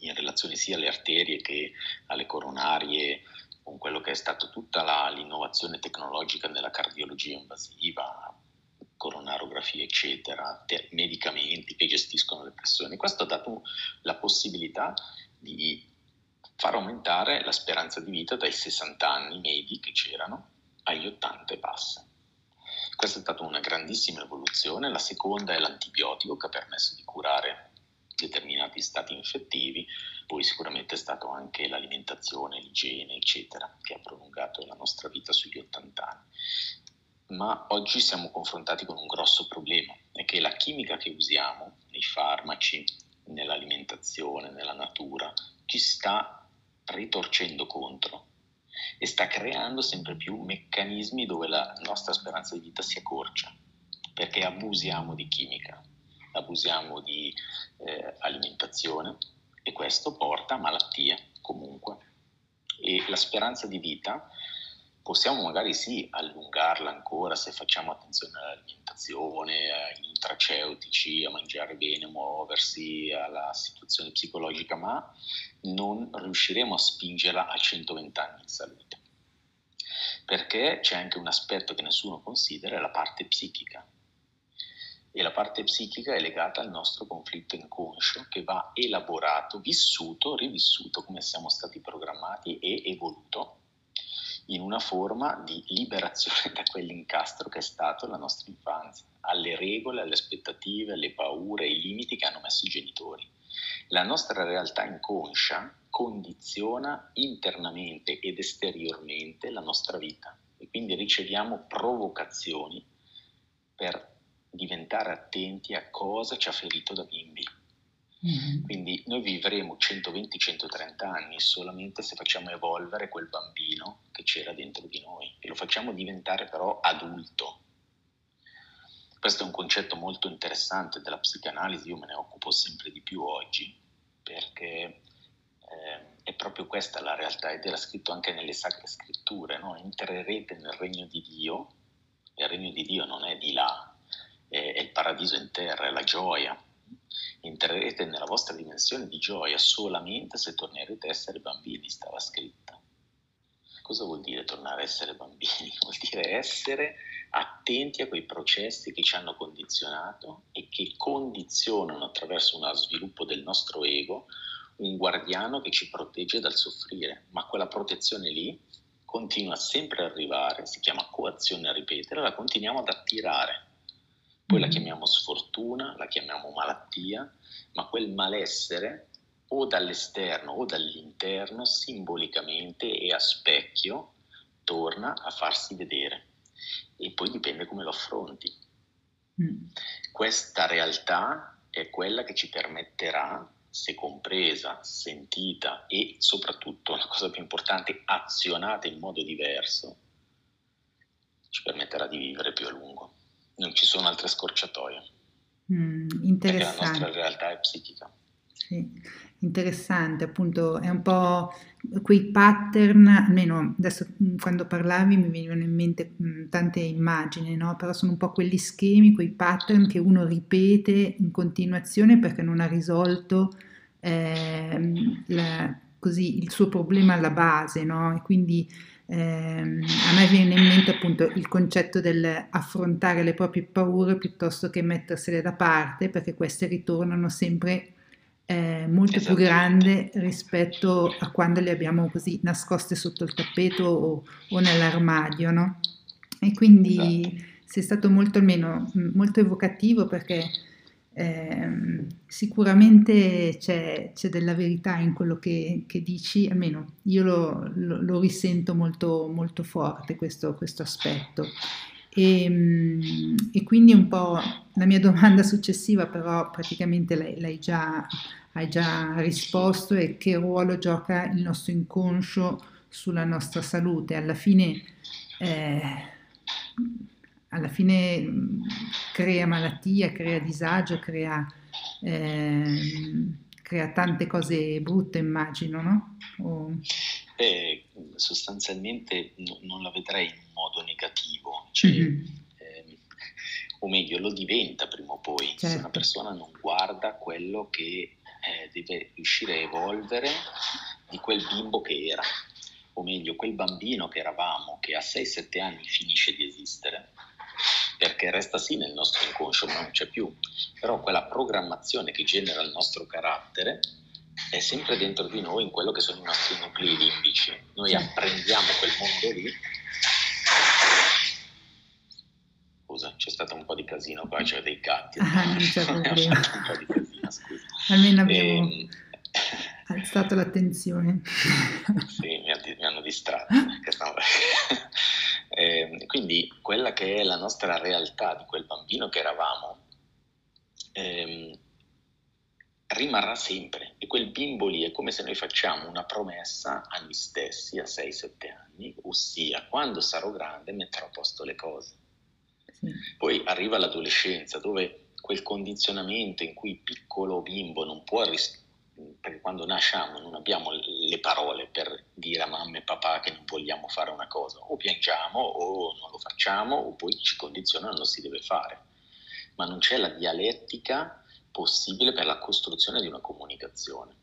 in relazione sia alle arterie che alle coronarie, con quello che è stata tutta la, l'innovazione tecnologica nella cardiologia invasiva, coronarografia, eccetera, te- medicamenti che gestiscono le pressioni. Questo ha dato la possibilità di far aumentare la speranza di vita dai 60 anni medi che c'erano agli 80 e passa. Questa è stata una grandissima evoluzione. La seconda è l'antibiotico che ha permesso di curare determinati stati infettivi, poi sicuramente è stato anche l'alimentazione, l'igiene, eccetera, che ha prolungato la nostra vita sugli 80 anni. ma oggi siamo confrontati con un grosso problema, è che la chimica che usiamo nei farmaci, nell'alimentazione, nella natura, ci sta ritorcendo contro e sta creando sempre più meccanismi dove la nostra speranza di vita si accorcia, perché abusiamo di chimica, abusiamo di eh, alimentazione e questo porta a malattie comunque. E la speranza di vita possiamo magari sì allungarla ancora se facciamo attenzione all'alimentazione, ai nutraceutici, a mangiare bene, a muoversi, alla situazione psicologica, ma non riusciremo a spingerla a 120 anni in salute. Perché c'è anche un aspetto che nessuno considera, è la parte psichica. E la parte psichica è legata al nostro conflitto inconscio che va elaborato, vissuto, rivissuto come siamo stati programmati e evoluto in una forma di liberazione da quell'incastro che è stato la nostra infanzia, alle regole, alle aspettative, alle paure, ai limiti che hanno messo i genitori. La nostra realtà inconscia condiziona internamente ed esteriormente la nostra vita e quindi riceviamo provocazioni per diventare attenti a cosa ci ha ferito da bimbi Mm-hmm. Quindi noi vivremo 120-130 anni solamente se facciamo evolvere quel bambino che c'era dentro di noi e lo facciamo diventare però adulto. Questo è un concetto molto interessante della psicanalisi, io me ne occupo sempre di più oggi perché eh, è proprio questa la realtà ed era scritto anche nelle sacre scritture, no? entrerete nel regno di Dio, e il regno di Dio non è di là, è, è il paradiso in terra, è la gioia, entrerete nella vostra dimensione di gioia solamente se tornerete a essere bambini, stava scritta. Cosa vuol dire tornare a essere bambini? Vuol dire essere attenti a quei processi che ci hanno condizionato e che condizionano attraverso uno sviluppo del nostro ego un guardiano che ci protegge dal soffrire, ma quella protezione lì continua sempre ad arrivare, si chiama coazione a ripetere, la continuiamo ad attirare poi la chiamiamo sfortuna, la chiamiamo malattia, ma quel malessere o dall'esterno o dall'interno simbolicamente e a specchio torna a farsi vedere e poi dipende come lo affronti. Mm. Questa realtà è quella che ci permetterà, se compresa, sentita e soprattutto, la cosa più importante, azionata in modo diverso, ci permetterà di vivere più a lungo non ci sono altre scorciatoie. Mm, interessante. Perché la nostra realtà è psichica. Sì, interessante, appunto è un po' quei pattern, almeno adesso mm, quando parlavi mi venivano in mente mh, mm, tante immagini, no? però sono un po' quegli schemi, quei pattern che uno ripete in continuazione perché non ha risolto eh, la, così, il suo problema alla base, no? e quindi eh, a me viene in mente appunto il concetto dell'affrontare le proprie paure piuttosto che mettersele da parte, perché queste ritornano sempre eh, molto più grandi rispetto a quando le abbiamo così nascoste sotto il tappeto o, o nell'armadio, no? E quindi esatto. sei stato molto almeno molto evocativo perché eh, sicuramente c'è, c'è, della verità in quello che, che dici, almeno io lo, lo, lo risento molto, molto forte questo, questo aspetto. E, ehm, e, quindi un po' la mia domanda successiva, però praticamente l'hai, l'hai già, hai già risposto, è che ruolo gioca il nostro inconscio sulla nostra salute. Alla fine eh, alla fine mm, crea malattia, crea disagio, crea, eh, crea tante cose brutte, immagino, no? O... Eh, sostanzialmente no, non la vedrei in modo negativo, cioè, mm-hmm. eh, o meglio, lo diventa prima o poi, certo. se una persona non guarda quello che eh, deve riuscire a evolvere di quel bimbo che era, o meglio, quel bambino che eravamo, che a 6-7 anni finisce di esistere perché resta sì nel nostro inconscio, ma non c'è più. Però quella programmazione che genera il nostro carattere è sempre dentro di noi, in quello che sono i nostri nuclei limbici. Noi apprendiamo quel mondo lì. Scusa, c'è stato un po' di casino qua, c'è dei gatti. Ah, non c'è problema. un po' di casino, scusa. Almeno abbiamo e... Ehm, alzato l'attenzione. sì, mi, mi hanno distratto. eh, quindi quella che è la nostra realtà di quel bambino che eravamo ehm, rimarrà sempre e quel bimbo lì è come se noi facciamo una promessa a noi stessi a 6-7 anni, ossia quando sarò grande metterò a posto le cose. Sì. Poi arriva l'adolescenza dove quel condizionamento in cui piccolo bimbo non può rispondere perché quando nasciamo non abbiamo le parole per dire a mamma e papà che non vogliamo fare una cosa, o piangiamo o non lo facciamo o poi ci condizionano non si deve fare, ma non c'è la dialettica possibile per la costruzione di una comunicazione.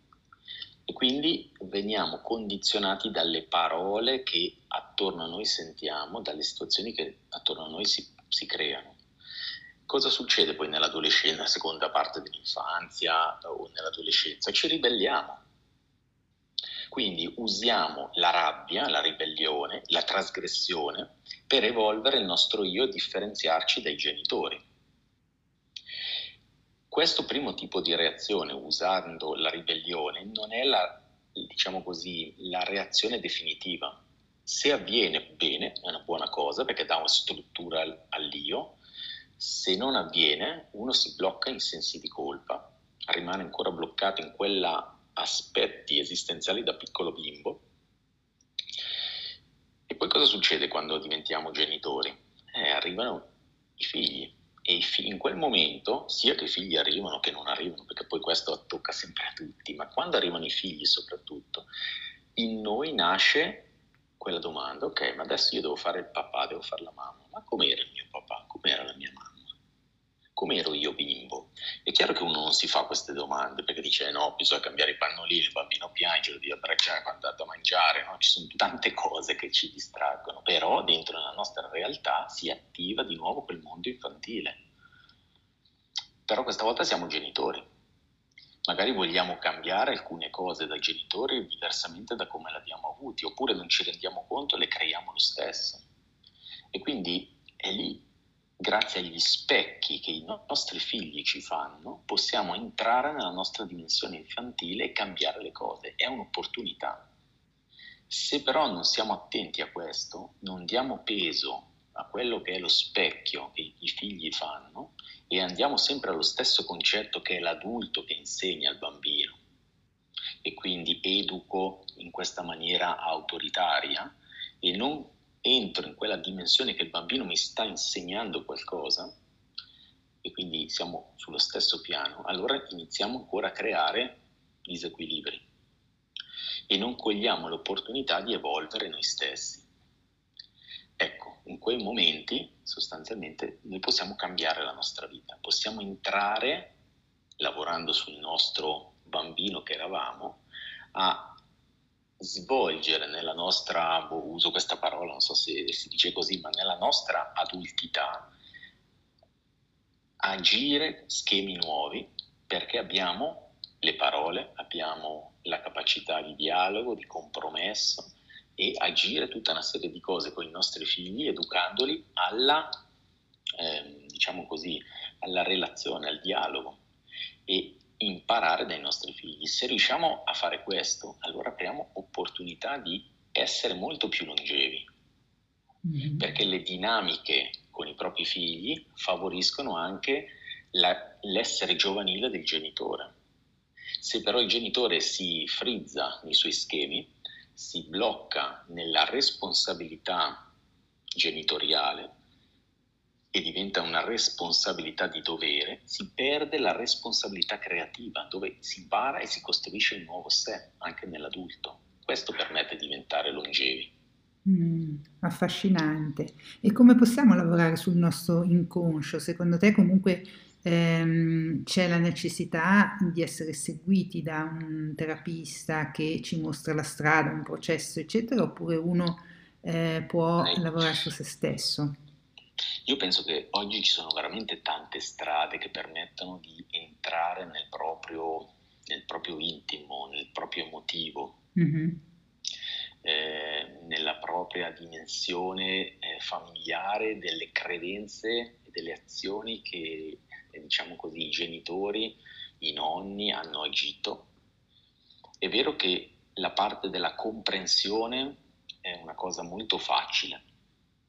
E quindi veniamo condizionati dalle parole che attorno a noi sentiamo, dalle situazioni che attorno a noi si, si creano. Cosa succede poi nell'adolescenza, nella seconda parte dell'infanzia o nell'adolescenza? Ci ribelliamo. Quindi usiamo la rabbia, la ribellione, la trasgressione per evolvere il nostro io e differenziarci dai genitori. Questo primo tipo di reazione, usando la ribellione, non è la, diciamo così, la reazione definitiva. Se avviene bene, è una buona cosa perché dà una struttura all'io, se non avviene, uno si blocca in sensi di colpa, rimane ancora bloccato in quegli aspetti esistenziali da piccolo bimbo. E poi cosa succede quando diventiamo genitori? Eh, arrivano i figli e in quel momento, sia che i figli arrivano che non arrivano, perché poi questo tocca sempre a tutti, ma quando arrivano i figli soprattutto, in noi nasce quella domanda, ok, ma adesso io devo fare il papà, devo fare la mamma, ma com'era il mio papà, com'era la mia mamma? Com'ero io bimbo? È chiaro che uno non si fa queste domande perché dice no, bisogna cambiare i pannolini, il bambino piange, lo devi abbracciare quando ha da mangiare, no? ci sono tante cose che ci distraggono, però dentro la nostra realtà si attiva di nuovo quel mondo infantile. Però questa volta siamo genitori, magari vogliamo cambiare alcune cose da genitori diversamente da come le abbiamo avuti, oppure non ci rendiamo conto e le creiamo lo stesso. E quindi è lì, grazie agli specchi che i nostri figli ci fanno, possiamo entrare nella nostra dimensione infantile e cambiare le cose. È un'opportunità. Se però non siamo attenti a questo, non diamo peso a quello che è lo specchio che i figli fanno, e andiamo sempre allo stesso concetto che è l'adulto che insegna al bambino e quindi educo in questa maniera autoritaria e non entro in quella dimensione che il bambino mi sta insegnando qualcosa e quindi siamo sullo stesso piano, allora iniziamo ancora a creare disequilibri e non cogliamo l'opportunità di evolvere noi stessi. Ecco, in quei momenti sostanzialmente noi possiamo cambiare la nostra vita, possiamo entrare, lavorando sul nostro bambino che eravamo, a svolgere nella nostra, boh, uso questa parola, non so se si dice così, ma nella nostra adultità, agire schemi nuovi perché abbiamo le parole, abbiamo la capacità di dialogo, di compromesso, e agire tutta una serie di cose con i nostri figli, educandoli alla, eh, diciamo così, alla relazione, al dialogo. E imparare dai nostri figli. Se riusciamo a fare questo, allora apriamo opportunità di essere molto più longevi, mm-hmm. perché le dinamiche con i propri figli favoriscono anche la, l'essere giovanile del genitore. Se però il genitore si frizza nei suoi schemi, si blocca nella responsabilità genitoriale e diventa una responsabilità di dovere, si perde la responsabilità creativa, dove si impara e si costruisce un nuovo sé, anche nell'adulto. Questo permette di diventare longevi. Mm, affascinante. E come possiamo lavorare sul nostro inconscio? Secondo te comunque ehm, c'è la necessità di essere seguiti da un terapista che ci mostra la strada, un processo, eccetera, oppure uno eh, può lavorare su se stesso? Io penso che oggi ci sono veramente tante strade che permettono di entrare nel proprio, nel proprio intimo, nel proprio emotivo. Mm-hmm. Eh, nella propria dimensione eh, familiare delle credenze e delle azioni che diciamo così, i genitori, i nonni hanno agito. È vero che la parte della comprensione è una cosa molto facile,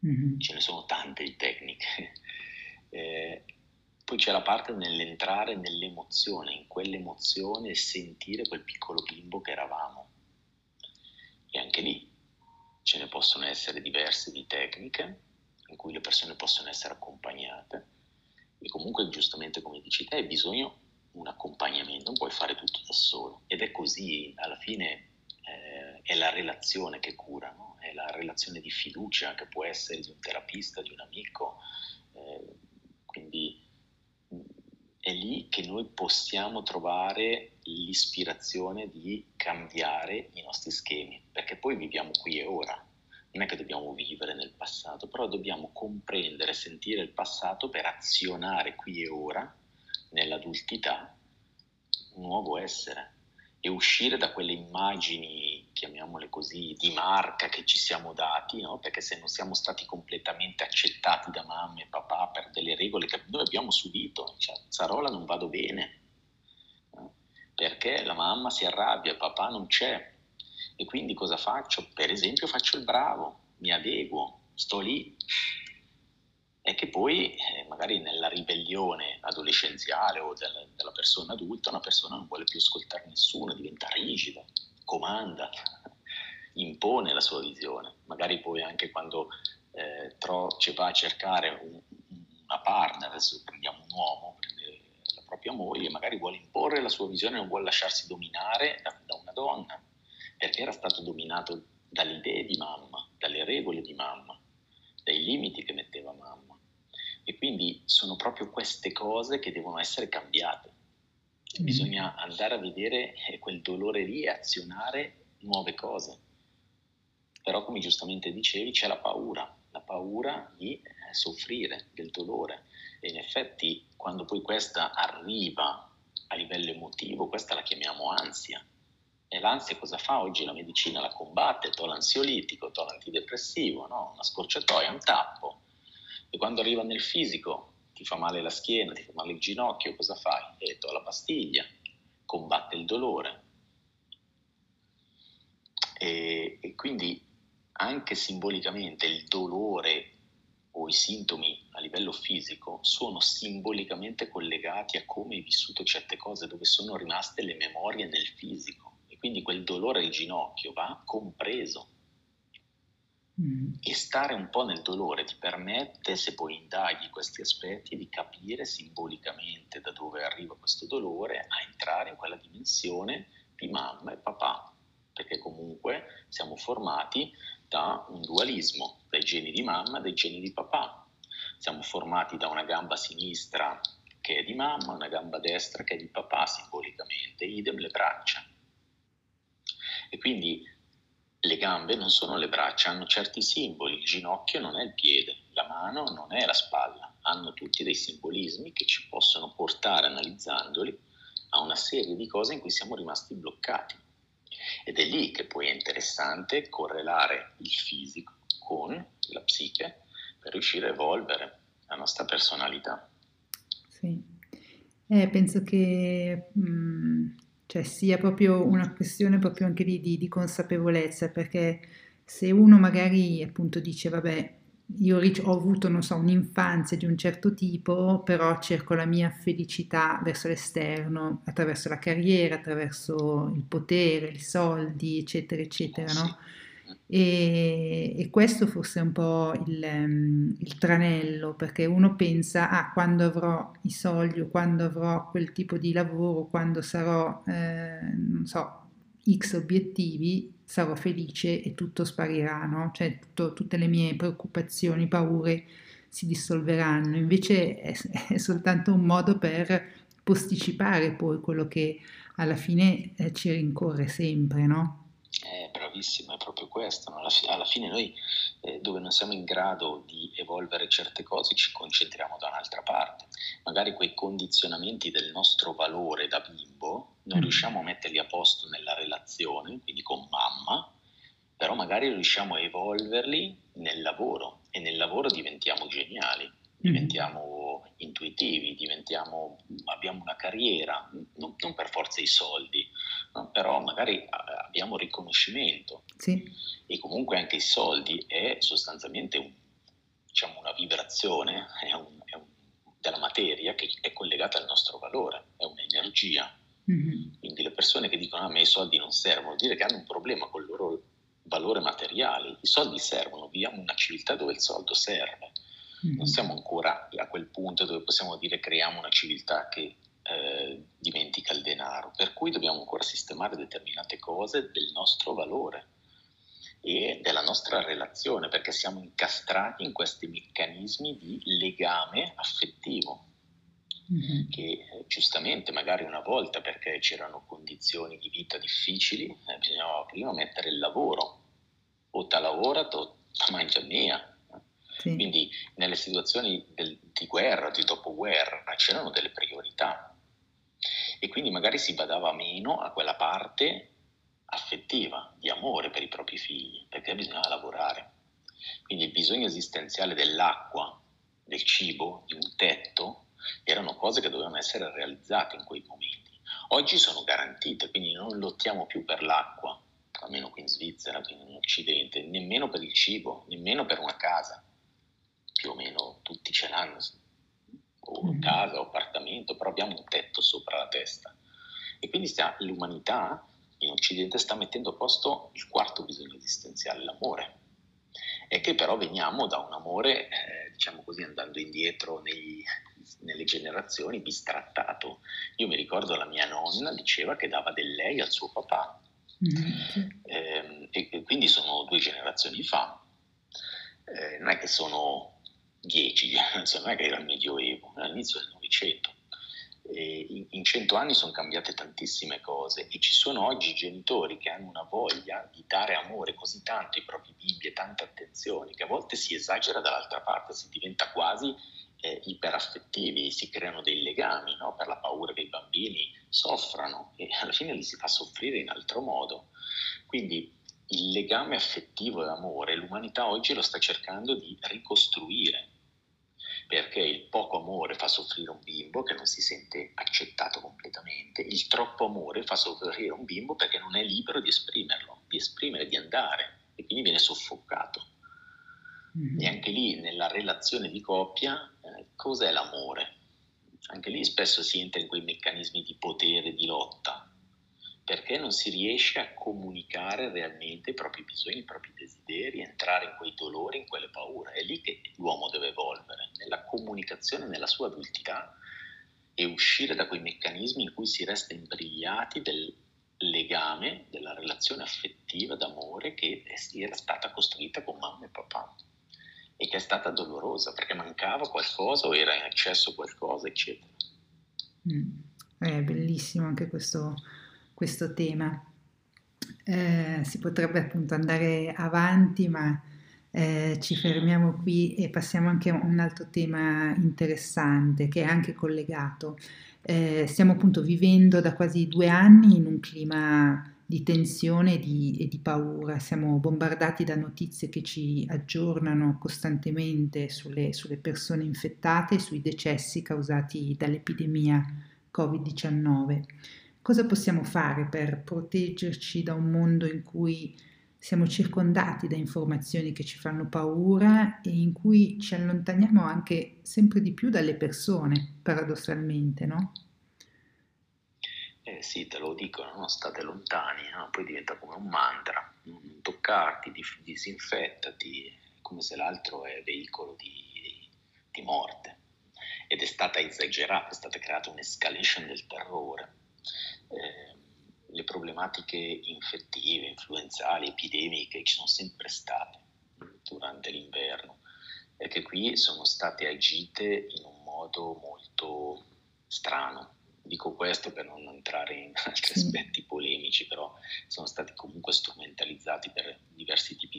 mm-hmm. ce ne sono tante di tecniche. Eh, poi c'è la parte nell'entrare nell'emozione, in quell'emozione e sentire quel piccolo bimbo che eravamo. E anche lì ce ne possono essere diverse di tecniche in cui le persone possono essere accompagnate e comunque giustamente come dici te hai bisogno di un accompagnamento, non puoi fare tutto da solo ed è così, alla fine eh, è la relazione che cura, no? È la relazione di fiducia che può essere di un terapista, di un amico, eh, quindi è lì che noi possiamo trovare l'ispirazione di cambiare i nostri schemi, perché poi viviamo qui e ora. Non è che dobbiamo vivere nel passato, però dobbiamo comprendere, sentire il passato per azionare qui e ora, nell'adultità, un nuovo essere e uscire da quelle immagini, chiamiamole così, di marca che ci siamo dati, no? perché se non siamo stati completamente accettati da mamma e papà per delle regole che noi abbiamo subito, cioè Zarola non vado bene, no? perché la mamma si arrabbia, papà non c'è, e quindi cosa faccio? Per esempio faccio il bravo, mi adeguo, sto lì, e che poi eh, magari nella ribellione adolescenziale o del, della persona adulta una persona non vuole più ascoltare nessuno, diventa rigida, comanda, impone la sua visione, magari poi anche quando eh, tro- ci va a cercare un, una partner, adesso prendiamo un uomo, la propria moglie, magari vuole imporre la sua visione, non vuole lasciarsi dominare da, da una donna, perché era stato dominato dalle idee di mamma, dalle regole di mamma, dai limiti che metteva mamma. E quindi sono proprio queste cose che devono essere cambiate. Bisogna andare a vedere eh, quel dolore lì e azionare nuove cose. Però come giustamente dicevi c'è la paura, la paura di eh, soffrire del dolore. E in effetti quando poi questa arriva a livello emotivo, questa la chiamiamo ansia. E l'ansia cosa fa? Oggi la medicina la combatte, to l'ansiolitico, to l'antidepressivo, no? una scorciatoia, un tappo e quando arriva nel fisico ti fa male la schiena, ti fa male il ginocchio, cosa fai? E to la pastiglia, combatte il dolore. E, e quindi anche simbolicamente il dolore o i sintomi a livello fisico sono simbolicamente collegati a come hai vissuto certe cose, dove sono rimaste le memorie nel fisico. E quindi quel dolore al ginocchio va compreso Mm. E stare un po' nel dolore ti permette, se poi indaghi questi aspetti, di capire simbolicamente da dove arriva questo dolore, a entrare in quella dimensione di mamma e papà, perché comunque siamo formati da un dualismo, dai geni di mamma e dai geni di papà. Siamo formati da una gamba sinistra che è di mamma, una gamba destra che è di papà simbolicamente, idem le braccia. E quindi le gambe non sono le braccia, hanno certi simboli, il ginocchio non è il piede, la mano non è la spalla, hanno tutti dei simbolismi che ci possono portare, analizzandoli, a una serie di cose in cui siamo rimasti bloccati. Ed è lì che poi è interessante correlare il fisico con la psiche per riuscire a evolvere la nostra personalità. Sì, eh, penso che mh, mm, cioè sia proprio una questione proprio anche di, di, di consapevolezza, perché se uno magari appunto dice vabbè, io ho avuto, non so, un'infanzia di un certo tipo, però cerco la mia felicità verso l'esterno, attraverso la carriera, attraverso il potere, i soldi, eccetera, eccetera, no? E, e, questo forse è un po' il, um, il, tranello, perché uno pensa, ah, quando avrò i soldi o quando avrò quel tipo di lavoro, quando sarò, eh, non so, X obiettivi, sarò felice e tutto sparirà, no? Cioè tutto, tutte le mie preoccupazioni, paure si dissolveranno. Invece è, è soltanto un modo per posticipare poi quello che alla fine eh, ci rincorre sempre, no? È bravissimo, è proprio questo. No? Alla, fi- alla, fine noi eh, dove non siamo in grado di evolvere certe cose ci concentriamo da un'altra parte. Magari quei condizionamenti del nostro valore da bimbo non mm. riusciamo a metterli a posto nella relazione, quindi con mamma, però magari riusciamo a evolverli nel lavoro e nel lavoro diventiamo geniali. Diventiamo intuitivi, diventiamo, abbiamo una carriera, non, non per forza i soldi, no? però magari eh, abbiamo riconoscimento sì. e comunque anche i soldi è sostanzialmente un, vibrazione è un, è un, della materia che è collegata al nostro valore, è un'energia. Mm-hmm. Quindi le persone che dicono a me i soldi non servono, vuol dire che hanno un problema con il loro valore materiale. I soldi servono, viviamo in una civiltà dove il soldo serve. Mm-hmm. Non siamo ancora a quel punto dove possiamo dire creiamo una civiltà che eh, dimentica il denaro, per cui dobbiamo ancora sistemare determinate cose del nostro valore e della nostra relazione, perché siamo incastrati in questi meccanismi di legame affettivo, mm-hmm. che eh, giustamente magari una volta perché c'erano condizioni di vita difficili, eh, bisognava prima mettere il lavoro, o ta lavora o ta mangia mia. Sì. Quindi nelle situazioni del, di guerra, di dopoguerra, c'erano delle priorità e quindi magari si badava meno a quella parte affettiva, di amore per i propri figli, perché bisognava lavorare. Quindi il bisogno esistenziale dell'acqua, del cibo, di un tetto, erano cose che dovevano essere realizzate in quei momenti. Oggi sono garantite, quindi non lottiamo più per l'acqua, almeno qui in Svizzera, quindi in Occidente, nemmeno per il cibo, nemmeno per una casa. Più o meno tutti ce l'hanno, o mm. casa o appartamento, però abbiamo un tetto sopra la testa. E quindi sta, l'umanità in Occidente sta mettendo a posto il quarto bisogno esistenziale, l'amore. E che però veniamo da un amore, eh, diciamo così, andando indietro negli, nelle generazioni, bistrattato. Io mi ricordo la mia nonna diceva che dava del lei al suo papà. Mm-hmm. Eh, e, e, quindi sono due generazioni fa. Eh, non è che sono dieci, non è che era il Medioevo, all'inizio del Novecento. in cento anni sono cambiate tantissime cose e ci sono oggi genitori che hanno una voglia di dare amore così tanto ai propri bimbi e tanta attenzione che a volte si esagera dall'altra parte, si diventa quasi eh, iperaffettivi, si creano dei legami no? per la paura che i bambini soffrano e alla fine li si fa soffrire in altro modo. Quindi il legame affettivo e amore l'umanità oggi lo sta cercando di ricostruire perché il poco amore fa soffrire un bimbo che non si sente accettato completamente, il troppo amore fa soffrire un bimbo perché non è libero di esprimerlo, di esprimere, di andare e quindi viene soffocato. Mm-hmm. E anche lì nella relazione di coppia, eh, cos'è l'amore? Anche lì spesso si entra in quei meccanismi di potere, di lotta, perché non si riesce a comunicare realmente i propri bisogni, i propri desideri, entrare in quei dolori, in quelle paure. È lì che l'uomo deve evolvere, nella comunicazione, nella sua adultità e uscire da quei meccanismi in cui si resta imbrigliati del legame, della relazione affettiva d'amore che era stata costruita con mamma e papà e che è stata dolorosa perché mancava qualcosa o era in eccesso qualcosa, eccetera. Mm. È bellissimo anche questo questo tema. Eh, si potrebbe appunto andare avanti, ma eh, ci fermiamo qui e passiamo anche a un altro tema interessante che è anche collegato. Eh, stiamo appunto vivendo da quasi due anni in un clima di tensione e di, e di, paura. Siamo bombardati da notizie che ci aggiornano costantemente sulle, sulle persone infettate e sui decessi causati dall'epidemia Covid-19 cosa possiamo fare per proteggerci da un mondo in cui siamo circondati da informazioni che ci fanno paura e in cui ci allontaniamo anche sempre di più dalle persone, paradossalmente, no? Eh sì, te lo dicono, no? state lontani, no? poi diventa come un mantra, non toccarti, disinfettati, come se l'altro è veicolo di, di morte. Ed è stata esagerata, è stata creata un'escalation del terrore eh, le problematiche infettive, influenzali, epidemiche ci sono sempre state durante l'inverno e che qui sono state agite in un modo molto strano. Dico questo per non entrare in altri aspetti polemici, però sono stati comunque strumentalizzati per diversi tipi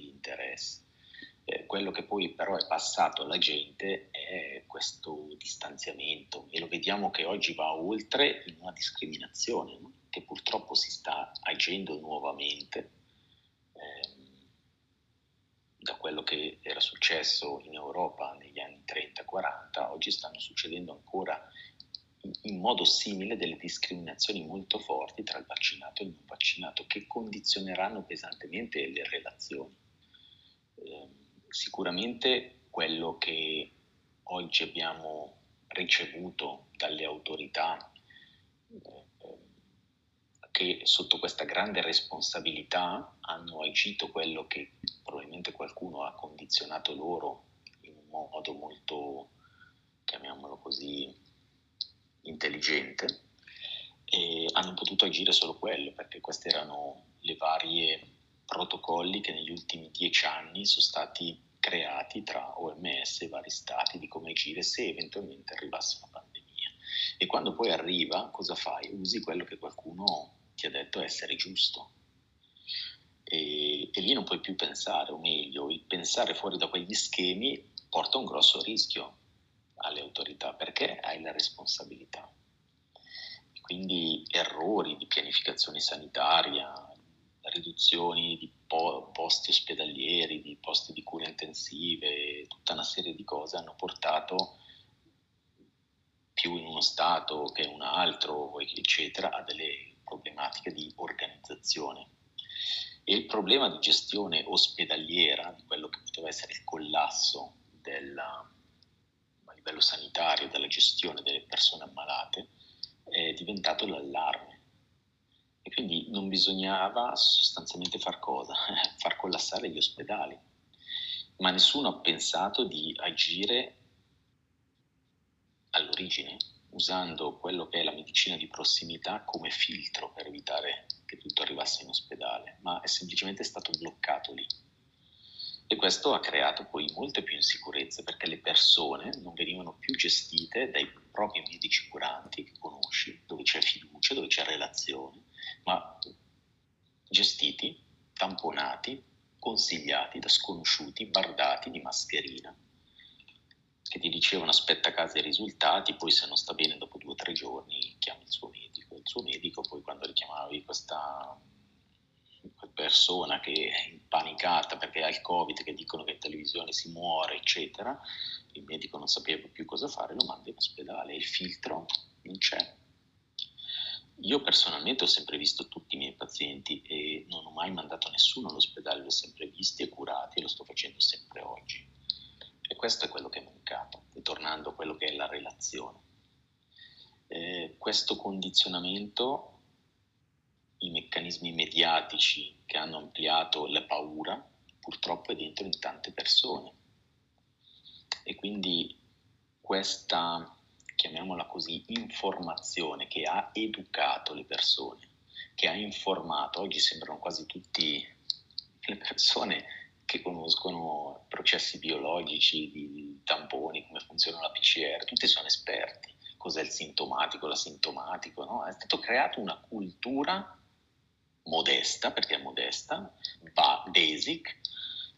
quello che poi però è passato alla gente è questo distanziamento e lo vediamo che oggi va oltre in una discriminazione no? che purtroppo si sta agendo nuovamente ehm, da quello che era successo in Europa negli anni 30-40, oggi stanno succedendo ancora in, modo simile delle discriminazioni molto forti tra il vaccinato e il non vaccinato che condizioneranno pesantemente le relazioni. Eh, sicuramente quello che oggi abbiamo ricevuto dalle autorità eh, che sotto questa grande responsabilità hanno agito quello che probabilmente qualcuno ha condizionato loro in un modo molto, chiamiamolo così, intelligente, e hanno potuto agire solo quello, perché questi erano le varie protocolli che negli ultimi dieci anni sono stati creati tra OMS e vari stati di come agire se eventualmente arrivasse una pandemia. E quando poi arriva, cosa fai? Usi quello che qualcuno ti ha detto essere giusto. E, e lì non puoi più pensare, o meglio, il pensare fuori da quegli schemi porta un grosso rischio alle autorità perché hai la responsabilità. Quindi errori di pianificazione sanitaria, riduzioni di po- posti ospedalieri, di posti di cure intensive, tutta una serie di cose hanno portato più in uno Stato che in un altro, eccetera, a delle problematiche di organizzazione. E il problema di gestione ospedaliera, di quello che poteva essere il collasso della, a livello sanitario della gestione delle persone ammalate, è diventato l'allarme. E quindi non bisognava sostanzialmente far cosa? far collassare gli ospedali. Ma nessuno ha pensato di agire all'origine, usando quello che è la medicina di prossimità come filtro per evitare che tutto arrivasse in ospedale, ma è semplicemente stato bloccato lì. E questo ha creato poi molte più insicurezze perché le persone non venivano più gestite dai propri medici curanti che conosci, dove c'è fiducia, dove c'è relazione, ma gestiti, tamponati, consigliati da sconosciuti, bardati di mascherina che ti dicevano aspetta a casa i risultati, poi se non sta bene dopo due o tre giorni chiami il suo medico. Il suo medico poi quando richiamavi questa persona che è impanicata perché ha il covid, che dicono che in televisione si muore, eccetera, il medico non sapeva più cosa fare, lo manda in ospedale, il filtro non c'è. Io personalmente ho sempre visto tutti i miei pazienti e non ho mai mandato nessuno all'ospedale, li ho sempre visti e curati e lo sto facendo sempre oggi. E questo è quello che è mancato, tornando a quello che è la relazione. Eh, questo condizionamento, i meccanismi mediatici che hanno ampliato la paura, purtroppo è dentro in tante persone. E quindi questa, chiamiamola così, informazione che ha educato le persone, che ha informato, oggi sembrano quasi tutti le persone che conoscono processi biologici, di tamponi, come funziona la PCR, tutti sono esperti. Cos'è il sintomatico, l'asintomatico, no? È stata creata una cultura modesta, perché è modesta, basic,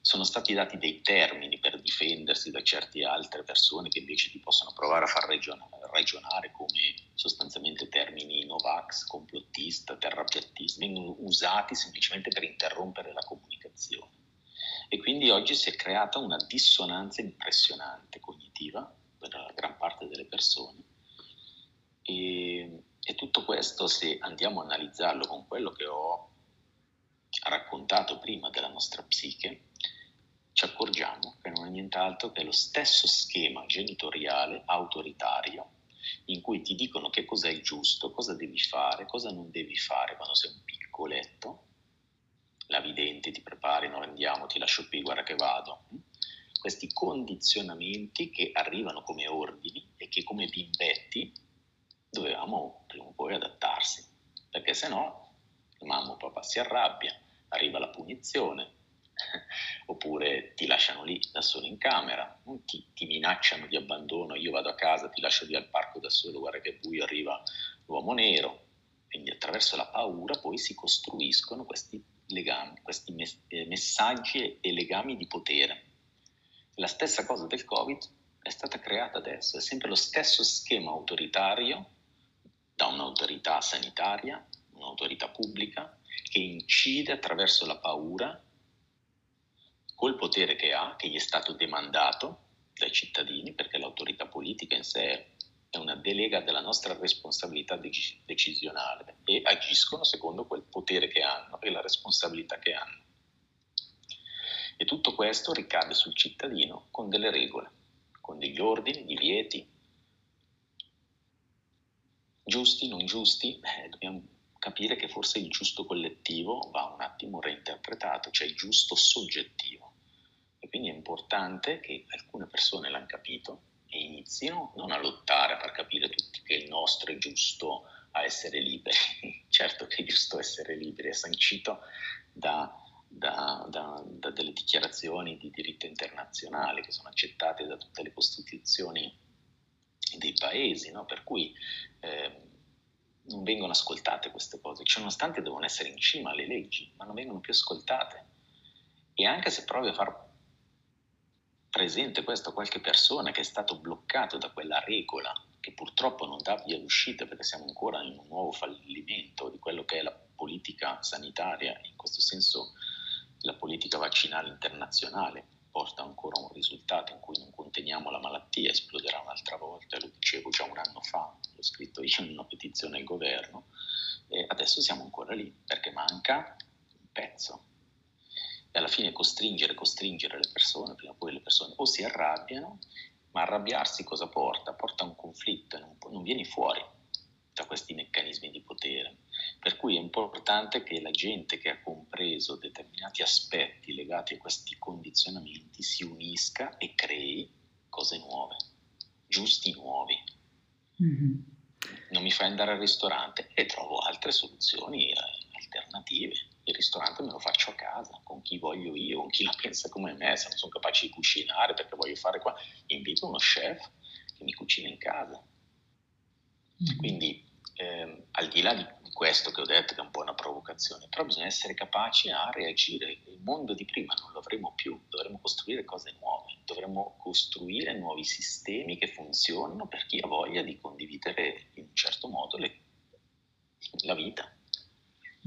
sono stati dati dei termini per difendersi da certe altre persone che invece ti possono provare a far ragionare, come sostanzialmente termini Novax, complottista, terrapiattista, vengono usati semplicemente per interrompere la comunicazione. E quindi oggi si è creata una dissonanza impressionante cognitiva per la gran parte delle persone. E, e tutto questo, se andiamo a analizzarlo con quello che ho raccontato prima della nostra psiche, ci accorgiamo che non è nient'altro che lo stesso schema genitoriale autoritario in cui ti dicono che cos'è il giusto, cosa devi fare, cosa non devi fare quando sei un piccoletto, la vidente, ti prepari, non andiamo, ti lascio qui, guarda che vado. Questi condizionamenti che arrivano come ordini e che come bimbetti dovevamo prima o poi adattarsi, perché se no mamma o papà si arrabbia, arriva la punizione, oppure ti lasciano lì da solo in camera, ti, ti, minacciano di abbandono, io vado a casa, ti lascio lì al parco da solo, guarda che buio, arriva l'uomo nero. Quindi attraverso la paura poi si costruiscono questi legami, questi eh, messaggi e legami di potere. La stessa cosa del Covid è stata creata adesso, è sempre lo stesso schema autoritario da un'autorità sanitaria, un'autorità pubblica, che incide attraverso la paura col potere che ha, che gli è stato demandato dai cittadini, perché l'autorità politica in sé è una delega della nostra responsabilità dec- decisionale e agiscono secondo quel potere che hanno e la responsabilità che hanno. E tutto questo ricade sul cittadino con delle regole, con degli ordini, divieti, giusti, non giusti, eh, dobbiamo capire che forse il giusto collettivo va un attimo reinterpretato, cioè il giusto soggettivo. Quindi è importante che alcune persone l'hanno capito e inizino non a lottare, far capire tutti che il nostro è giusto a essere liberi. certo che è giusto essere liberi, è sancito da da, da, da, delle dichiarazioni di diritto internazionale che sono accettate da tutte le costituzioni dei paesi, no? per cui eh, non vengono ascoltate queste cose, cioè, nonostante devono essere in cima alle leggi, ma non vengono più ascoltate. E anche se provi a far presente questo qualche persona che è stato bloccato da quella regola, che purtroppo non dà via d'uscita perché siamo ancora in un nuovo fallimento di quello che è la politica sanitaria, in questo senso la politica vaccinale internazionale porta ancora a un risultato in cui non conteniamo la malattia, esploderà un'altra volta, lo dicevo già un anno fa, l'ho scritto io in una petizione al governo, e adesso siamo ancora lì perché manca un pezzo. E alla fine costringere, costringere le persone, prima o poi le persone o si arrabbiano, ma arrabbiarsi cosa porta? Porta a un conflitto, non, non vieni fuori da questi meccanismi di potere. Per cui è importante che la gente che ha compreso determinati aspetti legati a questi condizionamenti si unisca e crei cose nuove, giusti nuovi. Mm-hmm. Non mi fai andare al ristorante e trovo altre soluzioni eh, alternative. Il ristorante me lo faccio a casa, con chi voglio io, con chi la pensa come me, se non sono capace di cucinare perché voglio fare qua, invito uno chef che mi cucina in casa. Mm-hmm. Quindi eh, al di là di questo che ho detto che è un po' una provocazione, però bisogna capaci a reagire. Il mondo di prima non lo avremo più, dovremo costruire cose nuove, dovremo costruire nuovi sistemi che funzionano per chi ha voglia di condividere in un certo modo le, la vita.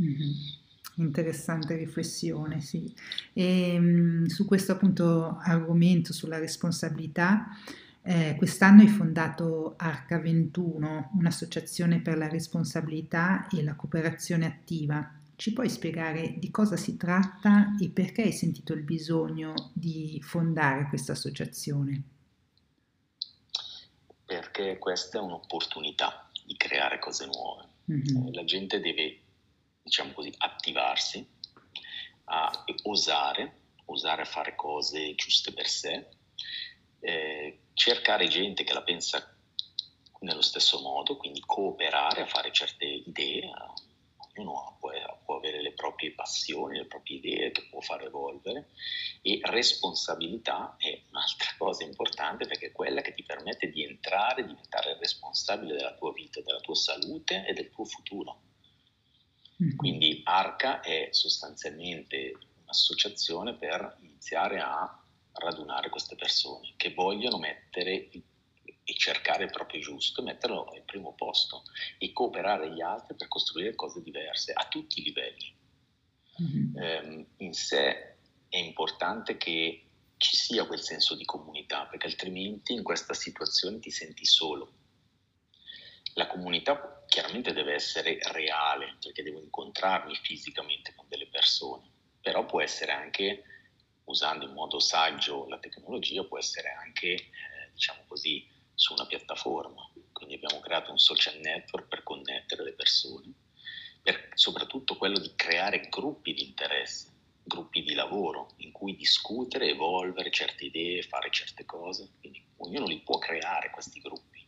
Mm-hmm. Interessante riflessione, sì. E, um, su questo appunto argomento sulla responsabilità, eh, quest'anno hai fondato Arca 21, un'associazione per la responsabilità e la cooperazione attiva. Ci puoi spiegare di cosa si tratta e perché hai sentito il bisogno di fondare questa associazione? Perché questa è un'opportunità di creare cose nuove. Mm-hmm. La gente deve, diciamo così, attivarsi, a osare, osare a fare cose giuste per sé, eh, cercare gente che la pensa nello stesso modo, quindi cooperare a fare certe idee, ognuno può, può, avere le proprie passioni, le proprie idee che può far evolvere e responsabilità è un'altra cosa importante perché è quella che ti permette di entrare, diventare responsabile della tua vita, della tua salute e del tuo futuro. Mm-hmm. Quindi Arca è sostanzialmente un'associazione per iniziare a radunare queste persone che vogliono mettere e cercare il proprio giusto, metterlo al primo posto e cooperare agli altri per costruire cose diverse a tutti i livelli. Mm-hmm. Eh, in sé è importante che ci sia quel senso di comunità, perché altrimenti in questa situazione ti senti solo. La comunità chiaramente deve essere reale, perché devo incontrarmi fisicamente con delle persone, però può essere anche usando in modo saggio la tecnologia può essere anche, eh, diciamo così, su una piattaforma. Quindi abbiamo creato un social network per connettere le persone, per soprattutto quello di creare gruppi di interesse, gruppi di lavoro in cui discutere, evolvere certe idee, fare certe cose. Quindi ognuno li può creare questi gruppi.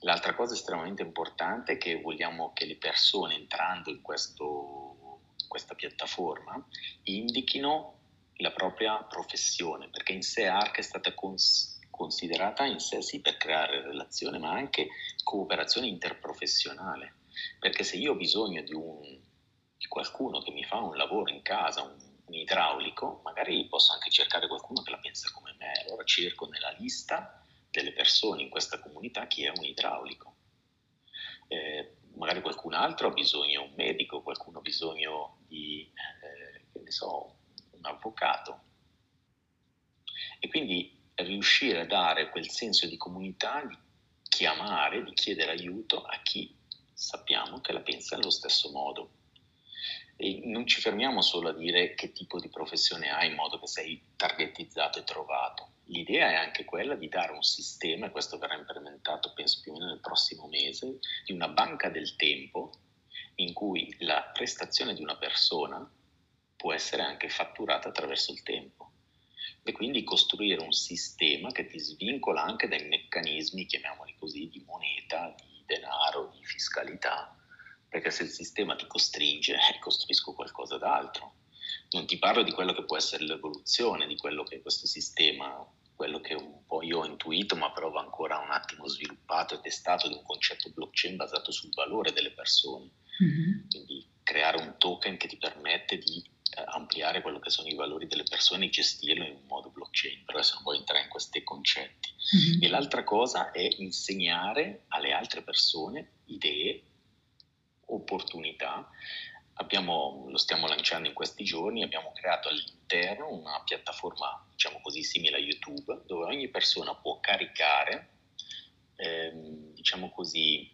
L'altra cosa estremamente importante è che vogliamo che le persone entrando in questo, questa piattaforma indichino la propria professione, perché in sé ARC è stata cons- considerata in sé sì per creare relazione, ma anche cooperazione interprofessionale, perché se io ho bisogno di, un, di qualcuno che mi fa un lavoro in casa, un, un idraulico, magari posso anche cercare qualcuno che la pensa come me, allora cerco nella lista delle persone in questa comunità chi è un idraulico. Eh, magari qualcun altro ha bisogno di un medico, qualcuno ha bisogno di, eh, so, un avvocato. E quindi riuscire a dare quel senso di comunità, di chiamare, di chiedere aiuto a chi sappiamo che la pensa nello stesso modo. E non ci fermiamo solo a dire che tipo di professione hai in modo che sei targetizzato e trovato. L'idea è anche quella di dare un sistema, e questo verrà implementato penso più o meno nel prossimo mese, di una banca del tempo in cui la prestazione di una persona può essere anche fatturata attraverso il tempo e quindi costruire un sistema che ti svincola anche dai meccanismi, chiamiamoli così, di moneta, di denaro, di fiscalità, perché se il sistema ti costringe, eh, costruisco qualcosa d'altro. Non ti parlo di quello che può essere l'evoluzione di quello che è questo sistema, quello che un po' io ho intuito, ma però va ancora un attimo sviluppato e testato di un concetto blockchain basato sul valore delle persone. Mm-hmm. Quindi creare un token che ti permette di ampliare quello che sono i valori delle persone e gestirlo in un modo blockchain, però adesso non voglio entrare in questi concetti. Mm-hmm. E l'altra cosa è insegnare alle altre persone idee, opportunità. Abbiamo, lo stiamo lanciando in questi giorni, abbiamo creato all'interno una piattaforma, diciamo così, simile a YouTube, dove ogni persona può caricare, ehm, diciamo così,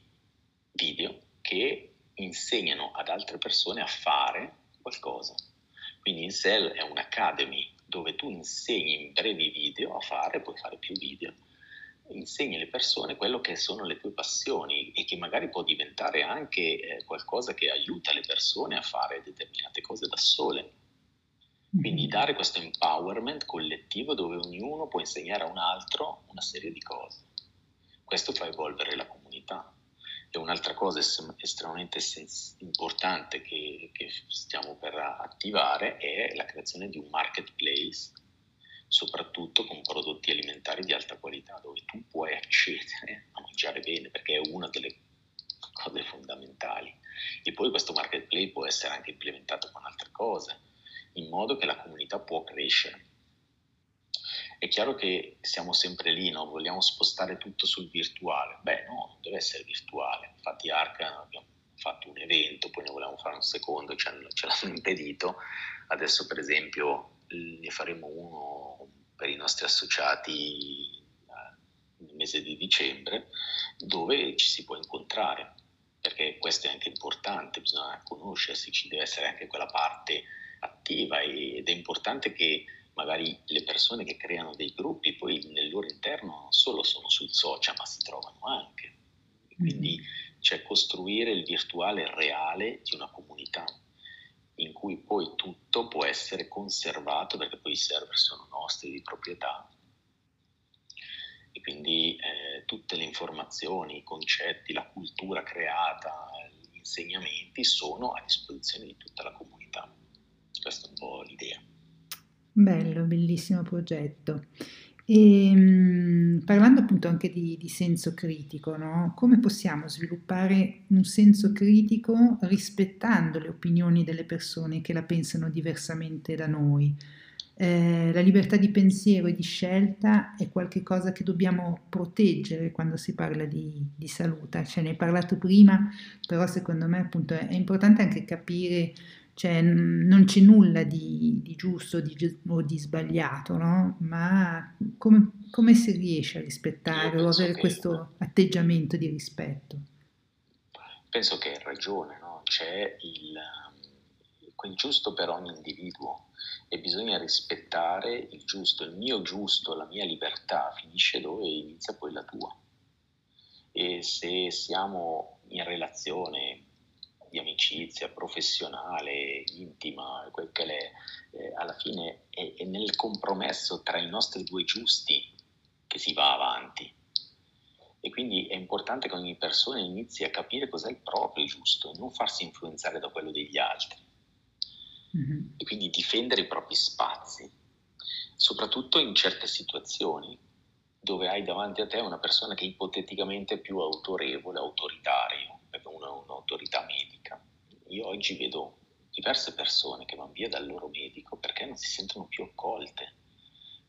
video che insegnano ad altre persone a fare qualcosa. Quindi Incel è un'academy dove tu insegni in brevi video a fare, puoi fare più video, insegni alle persone quello che sono le tue passioni e che magari può diventare anche eh, qualcosa che aiuta le persone a fare determinate cose da sole. Quindi mm-hmm. dare questo empowerment collettivo dove ognuno può insegnare a un altro una serie di cose. Questo fa evolvere la comunità. E un'altra cosa estremamente importante che, che, stiamo per attivare è la creazione di un marketplace, soprattutto con prodotti alimentari di alta qualità, dove tu puoi accedere a mangiare bene, perché è una delle cose fondamentali. E poi questo marketplace può essere anche implementato con altre cose, in modo che la comunità può crescere. È chiaro che siamo sempre lì, no? vogliamo spostare tutto sul virtuale. Beh, no, non deve essere virtuale. Infatti, Arca abbiamo fatto un evento, poi ne volevamo fare un secondo, ce l'hanno impedito. Adesso, per esempio, ne faremo uno per i nostri associati eh, nel mese di dicembre, dove ci si può incontrare, perché questo è anche importante, bisogna conoscersi, ci deve essere anche quella parte attiva ed è importante che magari le persone che creano dei gruppi poi nel loro interno non solo sono sul social ma si trovano anche. Quindi mm-hmm. c'è costruire il virtuale reale di una comunità in cui poi tutto può essere conservato perché poi i server sono nostri di proprietà e quindi eh, tutte le informazioni, i concetti, la cultura creata, gli insegnamenti sono a disposizione di tutta la comunità. Questa è un po' l'idea. Bello, bellissimo progetto. E, ehm, parlando appunto anche di, di senso critico, no? come possiamo sviluppare un senso critico rispettando le opinioni delle persone che la pensano diversamente da noi? Eh, la libertà di pensiero e di scelta è qualcosa che dobbiamo proteggere quando si parla di, di salute. Ce ne hai parlato prima, però secondo me appunto è, è importante anche capire cioè non c'è nulla di, di giusto di, o di sbagliato, no? ma come, come, si riesce a rispettare o avere questo atteggiamento di rispetto? Penso che hai ragione, no? c'è il, quel giusto per ogni individuo e bisogna rispettare il giusto, il mio giusto, la mia libertà finisce dove inizia poi la tua. E se siamo in relazione di amicizia professionale, intima, quel che è, eh, alla fine è, è nel compromesso tra i nostri due giusti che si va avanti. E quindi è importante che ogni persona inizi a capire cos'è il proprio giusto, non farsi influenzare da quello degli altri. Mm-hmm. E quindi difendere i propri spazi, soprattutto in certe situazioni dove hai davanti a te una persona che ipoteticamente è più autorevole, autoritario, è un'autorità medica. Io oggi vedo diverse persone che vanno via dal loro medico perché non si sentono più accolte,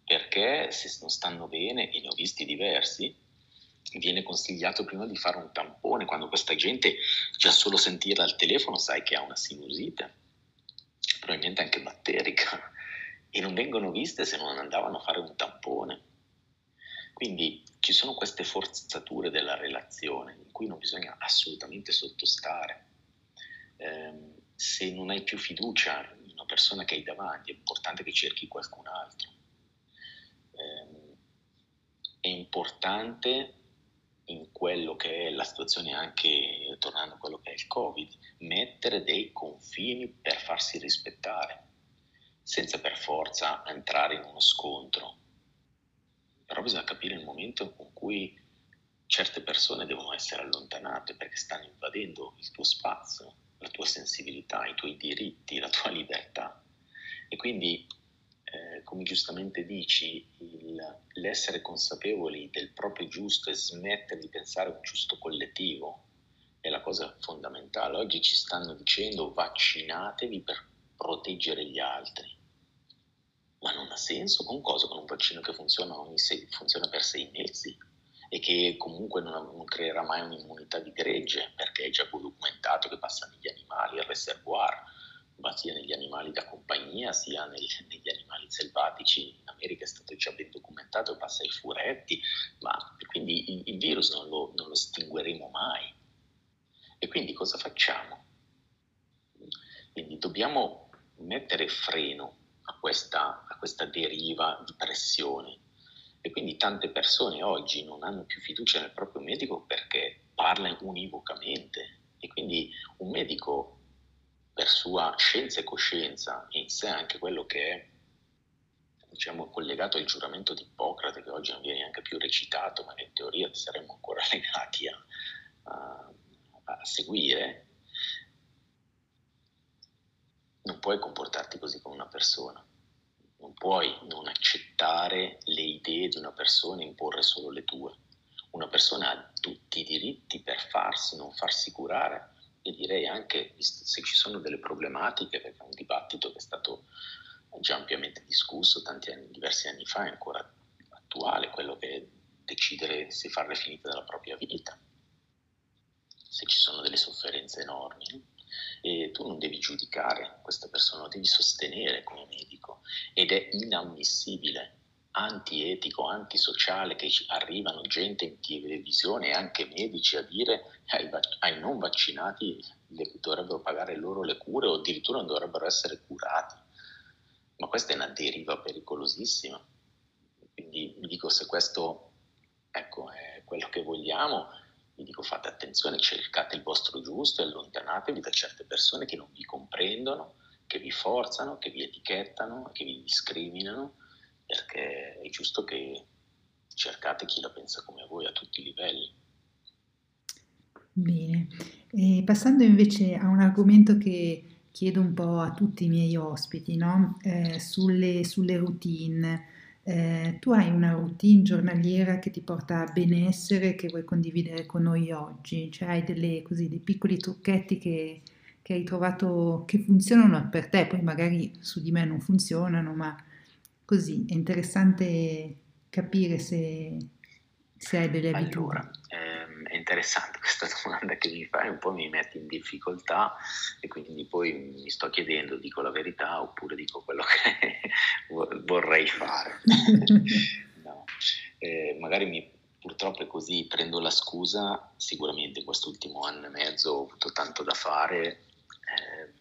perché se non stanno bene, e ne ho visti diversi, viene consigliato prima di fare un tampone, quando questa gente già solo sentirla al telefono sai che ha una sinusite, probabilmente anche batterica, e non vengono viste se non andavano a fare un tampone. Quindi ci sono queste forzature della relazione in cui non bisogna assolutamente sottostare. Eh, se non hai più fiducia in una persona che hai davanti, è importante che cerchi qualcun altro. Eh, è importante in quello che è la situazione anche tornando a quello che è il Covid, mettere dei confini per farsi rispettare, senza per forza entrare in uno scontro. Però bisogna capire il momento in cui certe persone devono essere allontanate perché stanno invadendo il tuo spazio, la tua sensibilità, i tuoi diritti, la tua libertà. E quindi eh, come giustamente dici, il, l'essere consapevoli del proprio giusto e smettere di pensare a un giusto collettivo è la cosa fondamentale. Oggi ci stanno dicendo vaccinatevi per proteggere gli altri. Ma non ha senso con cosa? Con un vaccino che funziona, sei, funziona per sei mesi e che comunque non, non, creerà mai un'immunità di gregge perché è già documentato che passa negli animali, il reservoir ma sia negli animali da compagnia sia negli, negli animali selvatici. In America è stato già ben documentato, passa ai furetti, ma quindi il, il virus non lo, non lo estingueremo mai. E quindi cosa facciamo? Quindi dobbiamo mettere freno questa, a questa deriva di pressione. E quindi tante persone oggi non hanno più fiducia nel proprio medico perché parla univocamente. E quindi un medico per sua scienza e coscienza in sé anche quello che è diciamo, collegato al giuramento di Ippocrate, che oggi non viene neanche più recitato, ma in teoria saremmo ancora legati a, a, a seguire, non puoi comportarti così con una persona, puoi non accettare le idee di una persona e imporre solo le tue. Una persona ha tutti i diritti per farsi, non farsi curare, e direi anche se ci sono delle problematiche, perché è un dibattito che è stato già ampiamente discusso tanti anni, diversi anni fa, è ancora attuale, quello che è decidere se farle finite della propria vita, se ci sono delle sofferenze enormi. E tu non devi giudicare questa persona, lo devi sostenere come medico ed è inammissibile antietico, antisociale che arrivano gente in televisione e anche medici a dire ai, ai non vaccinati dovrebbero pagare loro le cure o addirittura non dovrebbero essere curati. Ma questa è una deriva pericolosissima. Quindi mi dico se questo ecco, è quello che vogliamo, vi dico fate attenzione, cercate il vostro giusto e allontanatevi da certe persone che non vi comprendono, che vi forzano, che vi etichettano, che vi discriminano perché è giusto che cercate chi la pensa come voi a tutti i livelli. Bene, e passando invece a un argomento che chiedo un po' a tutti i miei ospiti, no? eh, sulle, sulle, routine. Eh, tu hai una routine giornaliera che ti porta a benessere che vuoi condividere con noi oggi? Cioè hai delle, così, dei piccoli trucchetti che, che hai trovato che funzionano per te, poi magari su di me non funzionano, ma Così è interessante capire se, se hai delle abitudini. Allora, è interessante questa domanda che mi fai, un po' mi metti in difficoltà e quindi poi mi sto chiedendo, dico la verità oppure dico quello che vorrei fare. no. eh, magari mi, purtroppo è così, prendo la scusa, sicuramente in quest'ultimo anno e mezzo ho avuto tanto da fare, eh,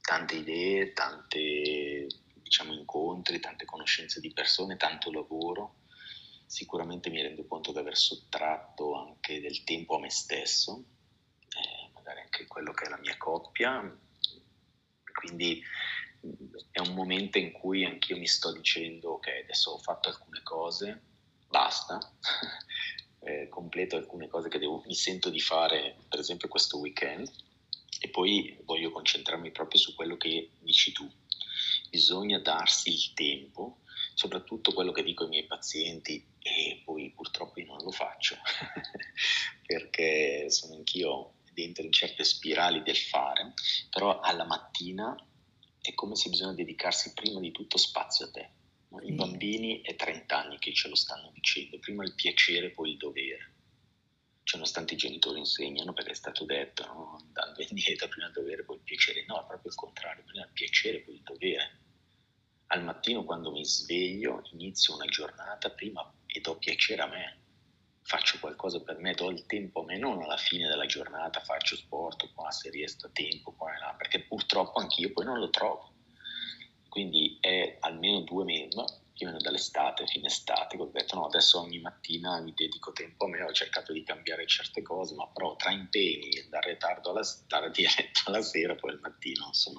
tante idee, tante diciamo, incontri, tante conoscenze di persone, tanto lavoro. Sicuramente mi rendo conto di aver sottratto anche del tempo a me stesso, eh, magari anche quello che è la mia coppia. Quindi è un momento in cui anch'io mi sto dicendo ok, adesso ho fatto alcune cose, basta, eh, completo alcune cose che devo, mi sento di fare, per esempio questo weekend, e poi voglio concentrarmi proprio su quello che dici tu, bisogna darsi il tempo, soprattutto quello che dico ai miei pazienti e poi purtroppo io non lo faccio perché sono anch'io dentro in certe spirali del fare, però alla mattina è come se bisogna dedicarsi prima di tutto spazio a te. I bambini è 30 anni che ce lo stanno dicendo, prima il piacere, poi il dovere. Cioè, nonostante i genitori insegnano, perché è stato detto, no? andando indietro, prima il dovere, poi il piacere. No, è proprio il contrario, prima il piacere, poi il dovere al mattino quando mi sveglio inizio una giornata prima e do piacere a me. faccio qualcosa per me, do il tempo a me, non alla fine della giornata faccio sport qua se riesco a tempo, qua e là, perché purtroppo anch'io poi non lo trovo. Quindi è almeno due mesi, no? io vengo dall'estate, fine estate, ho detto no, adesso ogni mattina mi dedico tempo a me, ho cercato di cambiare certe cose, ma però tra impegni, dare tardo alla, dare diretto alla sera, poi al mattino sono,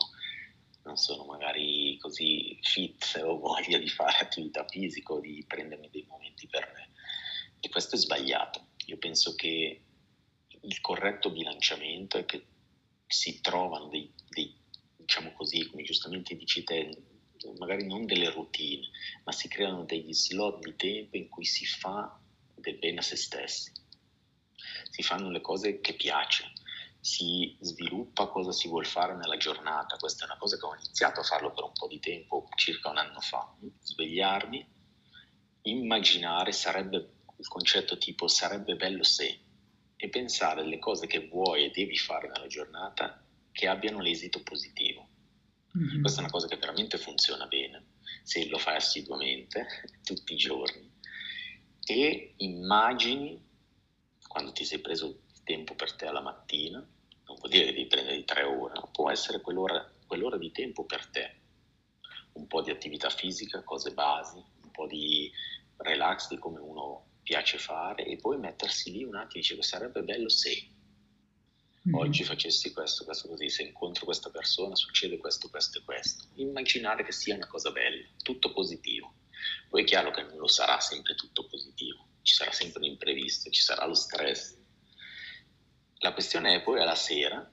non sono magari così fit o voglia di fare attività fisica o di prendermi dei momenti per me. E questo è sbagliato. Io penso che il corretto bilanciamento è che si trovano dei, dei diciamo così, come giustamente dici te, magari non delle routine, ma si creano degli slot di tempo in cui si fa del bene a se stessi, si fanno le cose che piace, si sviluppa cosa si vuole fare nella giornata. Questa è una cosa che ho iniziato a farlo per un po' di tempo, circa un anno fa. Svegliarmi, immaginare sarebbe il concetto tipo sarebbe bello se e pensare alle cose che vuoi e devi fare nella giornata che abbiano l'esito positivo. Mm-hmm. Questa è una cosa che veramente funziona bene se lo fai assiduamente tutti i giorni e immagini quando ti sei preso il tempo per te alla mattina, non vuol dire che devi prendere tre ore, no? può essere quell'ora, quell'ora di tempo per te, un po' di attività fisica, cose basi, un po' di relax di come uno piace fare e poi mettersi lì un attimo e dice che sarebbe bello se mm-hmm. oggi facessi questo, questo così, se incontro questa persona succede questo, questo e questo. Immaginare che sia una cosa bella, tutto positivo. Poi è chiaro che non lo sarà sempre tutto positivo, ci sarà sempre un imprevisto, ci sarà lo stress. La questione è poi alla sera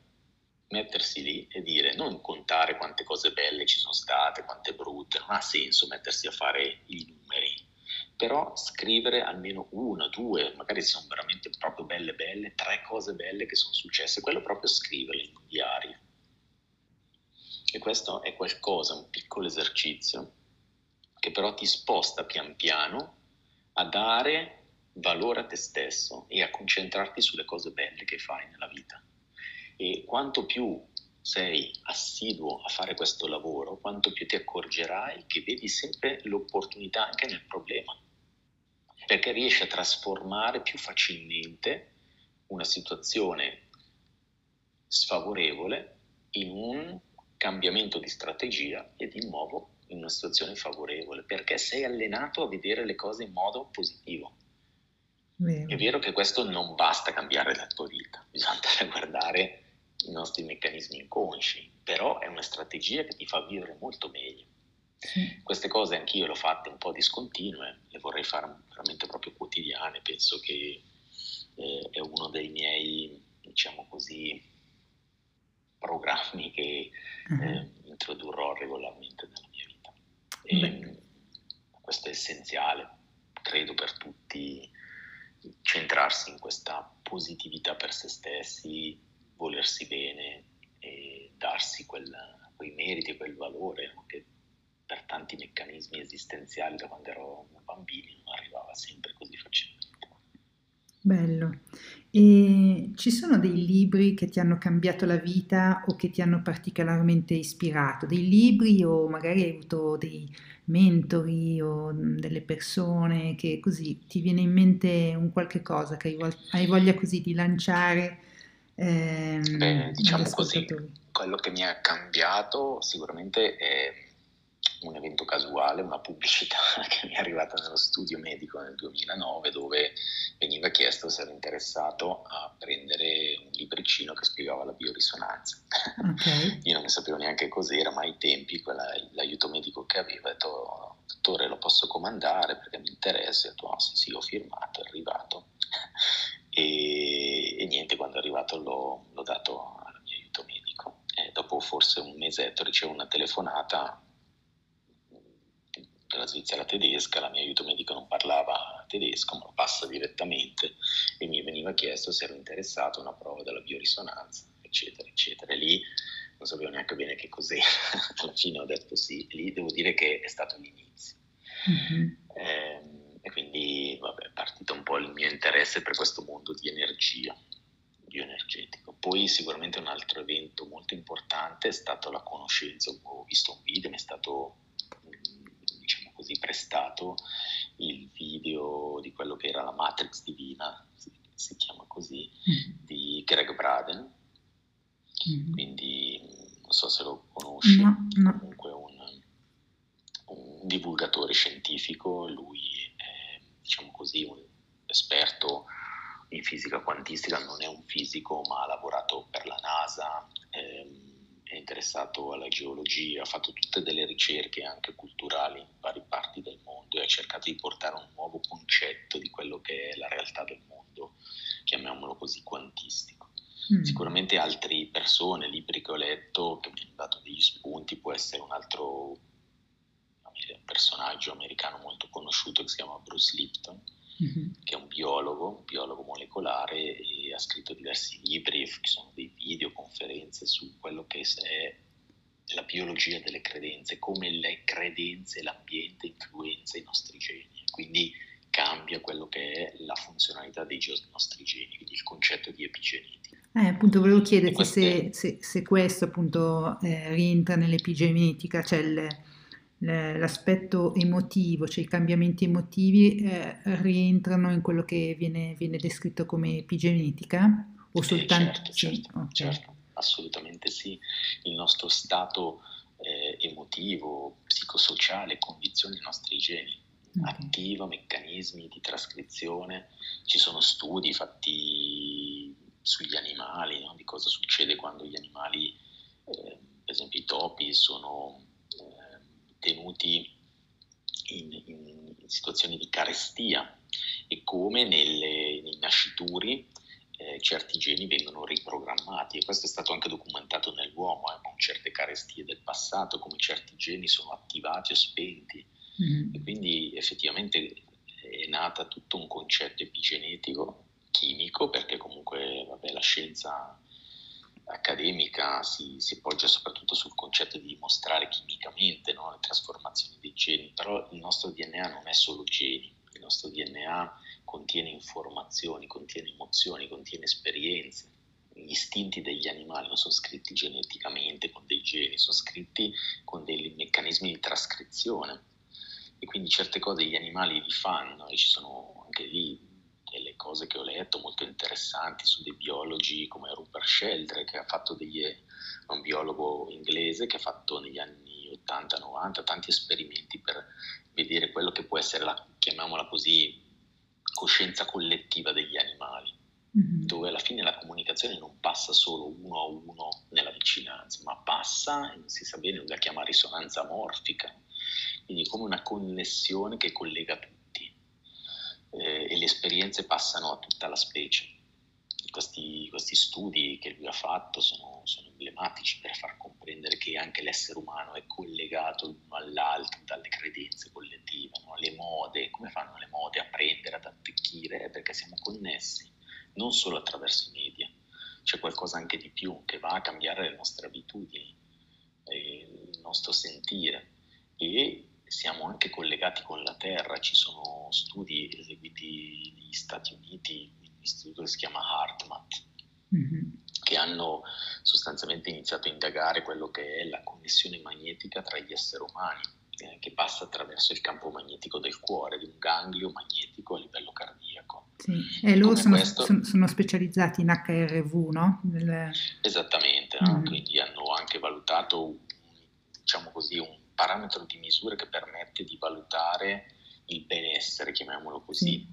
mettersi lì e dire, non contare quante cose belle ci sono state, quante brutte, non ha senso mettersi a fare i numeri, però scrivere almeno una, due, magari sono veramente proprio belle belle, tre cose belle che sono successe, quello proprio scriverle in un diario. E questo è qualcosa, un piccolo esercizio, che però ti sposta pian piano a dare valore a te stesso e a concentrarti sulle cose belle che fai nella vita. E quanto più sei assiduo a fare questo lavoro, quanto più ti accorgerai che vedi sempre l'opportunità anche nel problema perché riesce a trasformare più facilmente una situazione sfavorevole in un cambiamento di strategia e di nuovo in una situazione favorevole, perché sei allenato a vedere le cose in modo positivo. Vero. È vero che questo non basta cambiare la tua vita, bisogna andare a guardare i nostri meccanismi inconsci, però è una strategia che ti fa vivere molto meglio. Sì. Queste cose anch'io le ho fatte un po' discontinue, le vorrei fare veramente proprio quotidiane, penso che eh, è uno dei miei, diciamo così, programmi che uh-huh. eh, introdurrò regolarmente nella mia vita. E, questo è essenziale, credo per tutti, centrarsi in questa positività per se stessi, volersi bene e darsi quel, quei meriti, quel valore che per tanti meccanismi esistenziali da quando ero bambino non arrivava sempre così facilmente. Bello. E ci sono dei libri che ti hanno cambiato la vita o che ti hanno particolarmente ispirato? Dei libri o magari hai avuto dei mentori o delle persone che così ti viene in mente un qualche cosa che hai, voglia così di lanciare? Ehm, Beh, diciamo così, quello che mi ha cambiato sicuramente è un evento casuale, una pubblicità che mi è arrivata nello studio medico nel 2009 dove veniva chiesto se ero interessato a prendere un libricino che spiegava la biorisonanza. Okay. Io non ne sapevo neanche cos'era, ma ai tempi quella, l'aiuto medico che avevo ha detto dottore lo posso comandare perché mi interessa, ho detto oh, sì sì ho firmato, è arrivato e, e niente quando è arrivato l'ho, l'ho dato al mio aiuto medico e dopo forse un mesetto ricevo una telefonata della Svizzera tedesca, la mia aiuto medico non parlava tedesco, ma lo passa direttamente e mi veniva chiesto se ero interessato a una prova della biorisonanza, eccetera, eccetera. E lì non sapevo neanche bene che cos'era, alla fine ho detto sì, lì devo dire che è stato l'inizio. Mm-hmm. Eh, e quindi vabbè, è partito un po' il mio interesse per questo mondo di energia, bioenergetico. Poi sicuramente un altro evento molto importante è stato la conoscenza, ho visto un video, mi è stato così prestato il video di quello che era la Matrix Divina, si, si chiama così, mm. di Greg Braden. Mm. Quindi non so se lo conosci, no, no. comunque un, un, divulgatore scientifico, lui è diciamo così un esperto in fisica quantistica, non è un fisico ma ha lavorato per la NASA. Interessato alla geologia, ha fatto tutte delle ricerche anche culturali in varie parti del mondo e ha cercato di portare un nuovo concetto di quello che è la realtà del mondo, chiamiamolo così, quantistico. Mm. Sicuramente altre persone, libri che ho letto, che mi hanno dato degli spunti, può essere un altro personaggio americano molto conosciuto che si chiama Bruce Lipton, mm-hmm. che è un biologo, un biologo molecolare scritto diversi libri, ci sono dei video, conferenze su quello che è la biologia delle credenze, come le credenze e l'ambiente influenza i nostri geni, quindi cambia quello che è la funzionalità dei nostri geni, quindi il concetto di epigenetica. Eh, appunto volevo chiederti queste... se, se, se, questo appunto eh, rientra nell'epigenetica, cioè il, l'aspetto emotivo, cioè i cambiamenti emotivi eh, rientrano in quello che viene, viene, descritto come epigenetica o soltanto... Certo, certo, okay. certo, assolutamente sì. Il nostro stato eh, emotivo, psicosociale condiziona i nostri geni, okay. attiva meccanismi di trascrizione, ci sono studi fatti sugli animali, no? di cosa succede quando gli animali, eh, per esempio i topi, sono tenuti in, in, in situazioni di carestia e come nelle, nei nascituri eh, certi geni vengono riprogrammati e questo è stato anche documentato nell'uomo, eh, con certe carestie del passato, come certi geni sono attivati o spenti mm-hmm. e quindi effettivamente è nata tutto un concetto epigenetico, chimico, perché comunque vabbè, la scienza accademica si, si, poggia soprattutto sul concetto di dimostrare chimicamente no, le trasformazioni dei geni, però il nostro DNA non è solo geni, il nostro DNA contiene informazioni, contiene emozioni, contiene esperienze. Gli istinti degli animali non sono scritti geneticamente con dei geni, sono scritti con dei meccanismi di trascrizione e quindi certe cose gli animali li fanno e ci sono anche lì delle cose che ho letto molto interessanti su dei biologi come Rupert Sheldrake, che ha fatto degli, un biologo inglese che ha fatto negli anni 80-90 tanti esperimenti per vedere quello che può essere la, chiamiamola così, coscienza collettiva degli animali, mm-hmm. dove alla fine la comunicazione non passa solo uno a uno nella vicinanza, ma passa, si sa bene, la chiama risonanza morfica, quindi come una connessione che collega tutti eh, e le esperienze passano a tutta la specie. Questi, questi studi che lui ha fatto sono, sono, emblematici per far comprendere che anche l'essere umano è collegato l'uno all'altro dalle credenze collettive, no? le mode, come fanno le mode a prendere, ad attecchire? Perché siamo connessi, non solo attraverso i media, c'è qualcosa anche di più che va a cambiare le nostre abitudini, il nostro sentire e siamo anche collegati con la Terra, ci sono studi eseguiti negli Stati Uniti, un istituto che si chiama HeartMath, mm-hmm. che hanno sostanzialmente iniziato a indagare quello che è la connessione magnetica tra gli esseri umani, eh, che passa attraverso il campo magnetico del cuore, di un ganglio magnetico a livello cardiaco. Sì. E loro sono, questo... sono, specializzati in HRV, no? Nel... Esattamente, mm-hmm. no? quindi hanno anche valutato, diciamo così, un parametro di misura che permette di valutare il benessere, chiamiamolo così,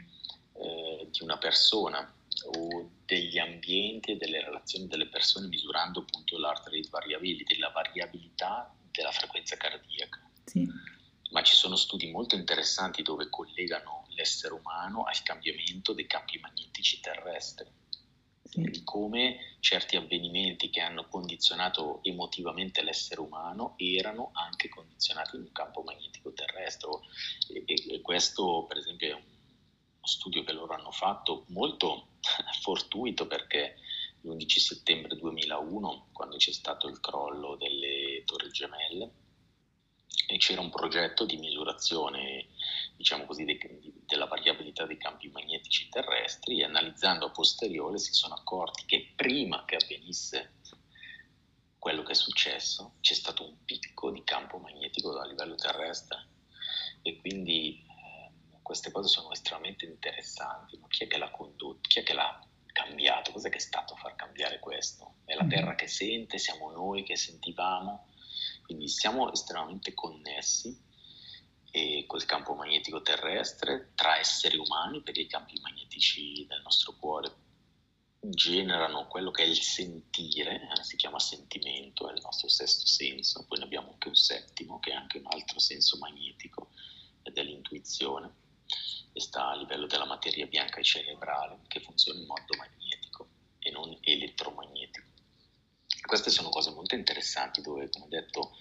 eh, di una persona o degli ambienti e delle relazioni delle persone misurando appunto l'heart rate variability, la variabilità della frequenza cardiaca. Sì. Ma ci sono studi molto interessanti dove collegano l'essere umano al cambiamento dei campi magnetici terrestri di come certi avvenimenti che hanno condizionato emotivamente l'essere umano erano anche condizionati in un campo magnetico terrestre. E, e questo, per esempio, è uno studio che loro hanno fatto molto fortuito perché l'11 settembre 2001, quando c'è stato il crollo delle Torri Gemelle, e c'era un progetto di misurazione, diciamo così, de, de, della variabilità dei campi magnetici terrestri e analizzando a posteriore si sono accorti che prima che avvenisse quello che è successo c'è stato un picco di campo magnetico a livello terrestre e quindi eh, queste cose sono estremamente interessanti, ma chi è che l'ha condotto, chi è che l'ha cambiato, cos'è che è stato a far cambiare questo? È la mm. Terra che sente, siamo noi che sentivamo, quindi siamo estremamente connessi e col campo magnetico terrestre tra esseri umani, perché i campi magnetici del nostro cuore generano quello che è il sentire, eh, si chiama sentimento, è il nostro sesto senso, poi ne abbiamo anche un settimo che è anche un altro senso magnetico ed è l'intuizione e sta a livello della materia bianca e cerebrale che funziona in modo magnetico e non elettromagnetico. Queste sono cose molto interessanti dove, come detto,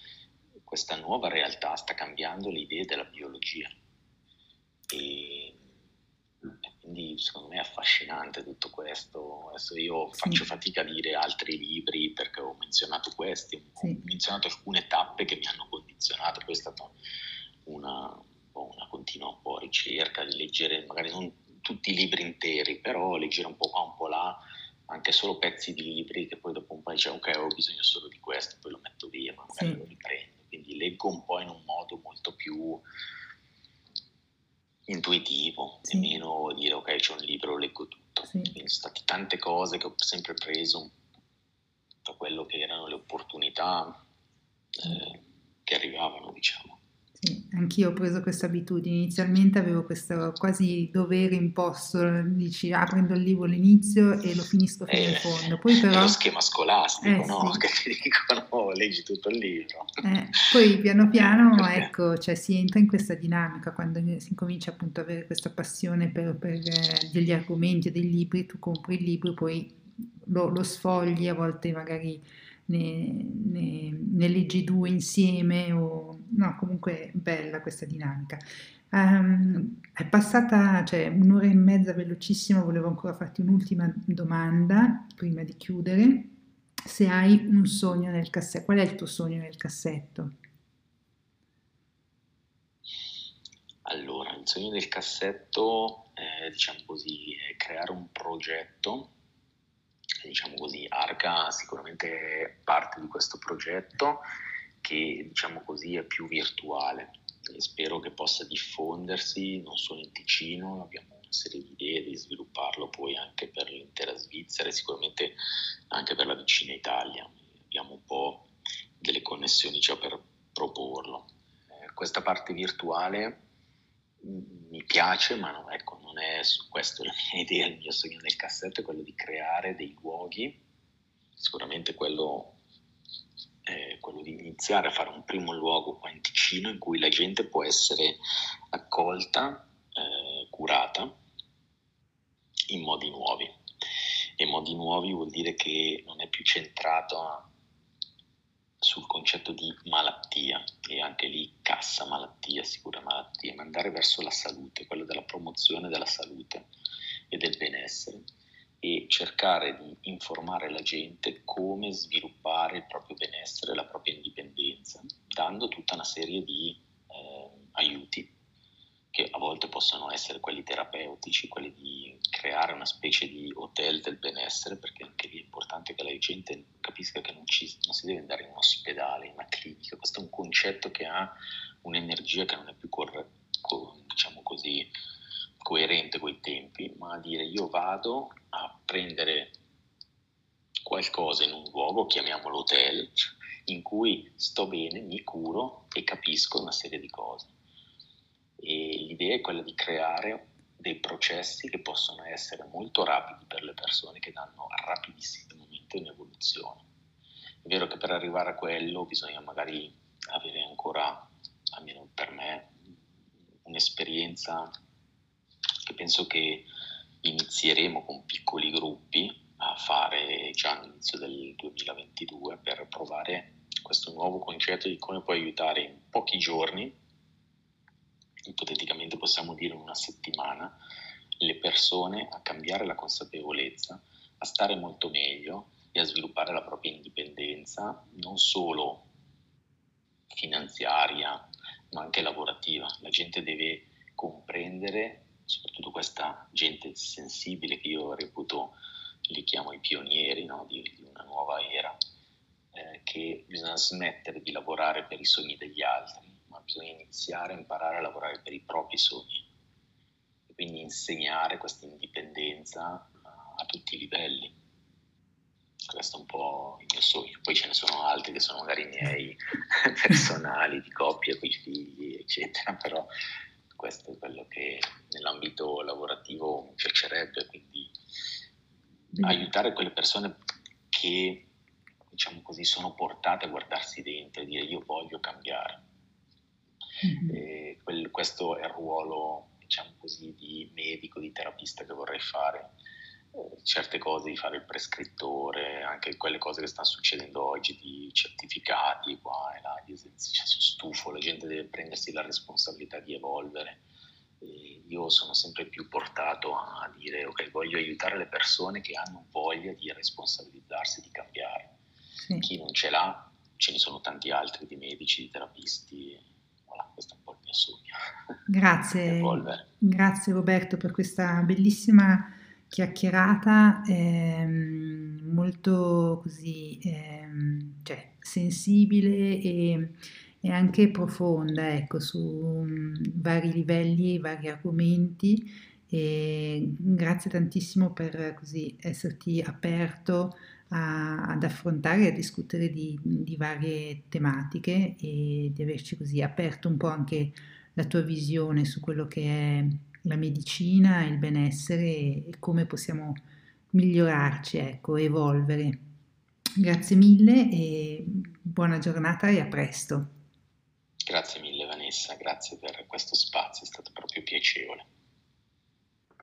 questa nuova realtà sta cambiando le idee della biologia e quindi secondo me è affascinante tutto questo. Adesso io sì. faccio fatica a dire altri libri perché ho menzionato questi, sì. ho menzionato alcune tappe che mi hanno condizionato, poi è stata una, una continua un po' ricerca di leggere magari non tutti i libri interi, però leggere un po' qua, un po' là, anche solo pezzi di libri che poi dopo un po' dice ok ho bisogno solo di questo, poi lo metto via, ma magari sì. lo riprendo. Quindi leggo un po' in un modo molto più intuitivo sì. e meno dire ok c'è un libro, leggo tutto. Sì. Quindi sono state tante cose che ho sempre preso da quello che erano le opportunità eh, che arrivavano, diciamo. Sì, anch'io ho preso questa abitudine. Inizialmente avevo questo quasi dovere imposto, dici ah prendo il libro all'inizio e lo finisco fino eh, in fondo. Poi però... È lo schema scolastico, eh, no? Sì. Che ti dicono oh, leggi tutto il libro. Eh, poi piano piano ecco, cioè, si entra in questa dinamica, quando si comincia appunto ad avere questa passione per, per eh, degli argomenti, dei libri, tu compri il libro, poi lo, lo sfogli, a volte magari ne, ne, ne leggi due insieme o no, comunque bella questa dinamica. Um, è passata cioè, un'ora e mezza velocissima, volevo ancora farti un'ultima domanda prima di chiudere. Se hai un sogno nel cassetto, qual è il tuo sogno nel cassetto? Allora, il sogno del cassetto, è, diciamo così, è creare un progetto diciamo così, Arca sicuramente parte di questo progetto che diciamo così è più virtuale e spero che possa diffondersi non solo in Ticino, abbiamo una serie di idee di svilupparlo poi anche per l'intera Svizzera e sicuramente anche per la vicina Italia. Abbiamo un po' delle connessioni già per proporlo. Eh, questa parte virtuale mi piace, ma no, ecco, non è su questo la mia idea, il mio sogno nel cassetto è quello di creare dei luoghi, sicuramente quello, eh, quello di iniziare a fare un primo luogo qua in Ticino in cui la gente può essere accolta, eh, curata in modi nuovi. E modi nuovi vuol dire che non è più centrato sul concetto di malattia e anche lì cassa malattia, sicura malattia, ma andare verso la salute, quello della promozione della salute e del benessere e cercare di informare la gente come sviluppare il proprio benessere, la propria indipendenza, dando tutta una serie di eh, aiuti che a volte possono essere quelli terapeutici, quelli di creare una specie di hotel del benessere, perché anche lì è importante che la gente capisca che non, ci, non si deve andare in un ospedale, in una clinica, questo è un concetto che ha un'energia che non è più corre, co, diciamo così, coerente con i tempi, ma a dire io vado a prendere qualcosa in un luogo, chiamiamolo hotel, in cui sto bene, mi curo e capisco una serie di cose e l'idea è quella di creare dei processi che possono essere molto rapidi per le persone che danno rapidissimamente un'evoluzione. È vero che per arrivare a quello bisogna magari avere ancora, almeno per me, un'esperienza penso che inizieremo con piccoli gruppi a fare già all'inizio del 2022 per provare questo nuovo concetto di come puoi aiutare in pochi giorni ipoteticamente possiamo dire in una settimana, le persone a cambiare la consapevolezza, a stare molto meglio e a sviluppare la propria indipendenza, non solo finanziaria, ma anche lavorativa. La gente deve comprendere, soprattutto questa gente sensibile che io reputo, li chiamo i pionieri no? di, di, una nuova era, eh, che bisogna smettere di lavorare per i sogni degli altri, ma bisogna iniziare a imparare a lavorare per i propri sogni quindi insegnare questa indipendenza a tutti i livelli. Questo è un po' il mio sogno. Poi ce ne sono altri che sono magari miei personali, di coppia, con i figli, eccetera, però questo è quello che nell'ambito lavorativo mi piacerebbe, quindi aiutare quelle persone che, diciamo così, sono portate a guardarsi dentro e dire io voglio cambiare. Mm-hmm. Quel, questo è il ruolo, diciamo così, di medico, di terapista che vorrei fare certe cose, di fare il prescrittore, anche quelle cose che stanno succedendo oggi di certificati qua e là, di esercizi, cioè, sono stufo, la gente deve prendersi la responsabilità di evolvere. E io sono sempre più portato a dire ok, voglio aiutare le persone che hanno voglia di responsabilizzarsi, di cambiare. Sì. Chi non ce l'ha, ce ne sono tanti altri di medici, di terapisti, voilà, questo è un po' il mio sogno. Grazie, grazie Roberto per questa bellissima chiacchierata ehm, molto così ehm, cioè, sensibile e, e, anche profonda, ecco, su um, vari livelli, vari argomenti. E grazie tantissimo per così esserti aperto a, ad affrontare e a discutere di, di varie tematiche e di averci così aperto un po' anche la tua visione su quello che è la medicina, il benessere e come possiamo migliorarci, ecco, evolvere. Grazie mille e buona giornata e a presto. Grazie mille Vanessa, grazie per questo spazio, è stato proprio piacevole.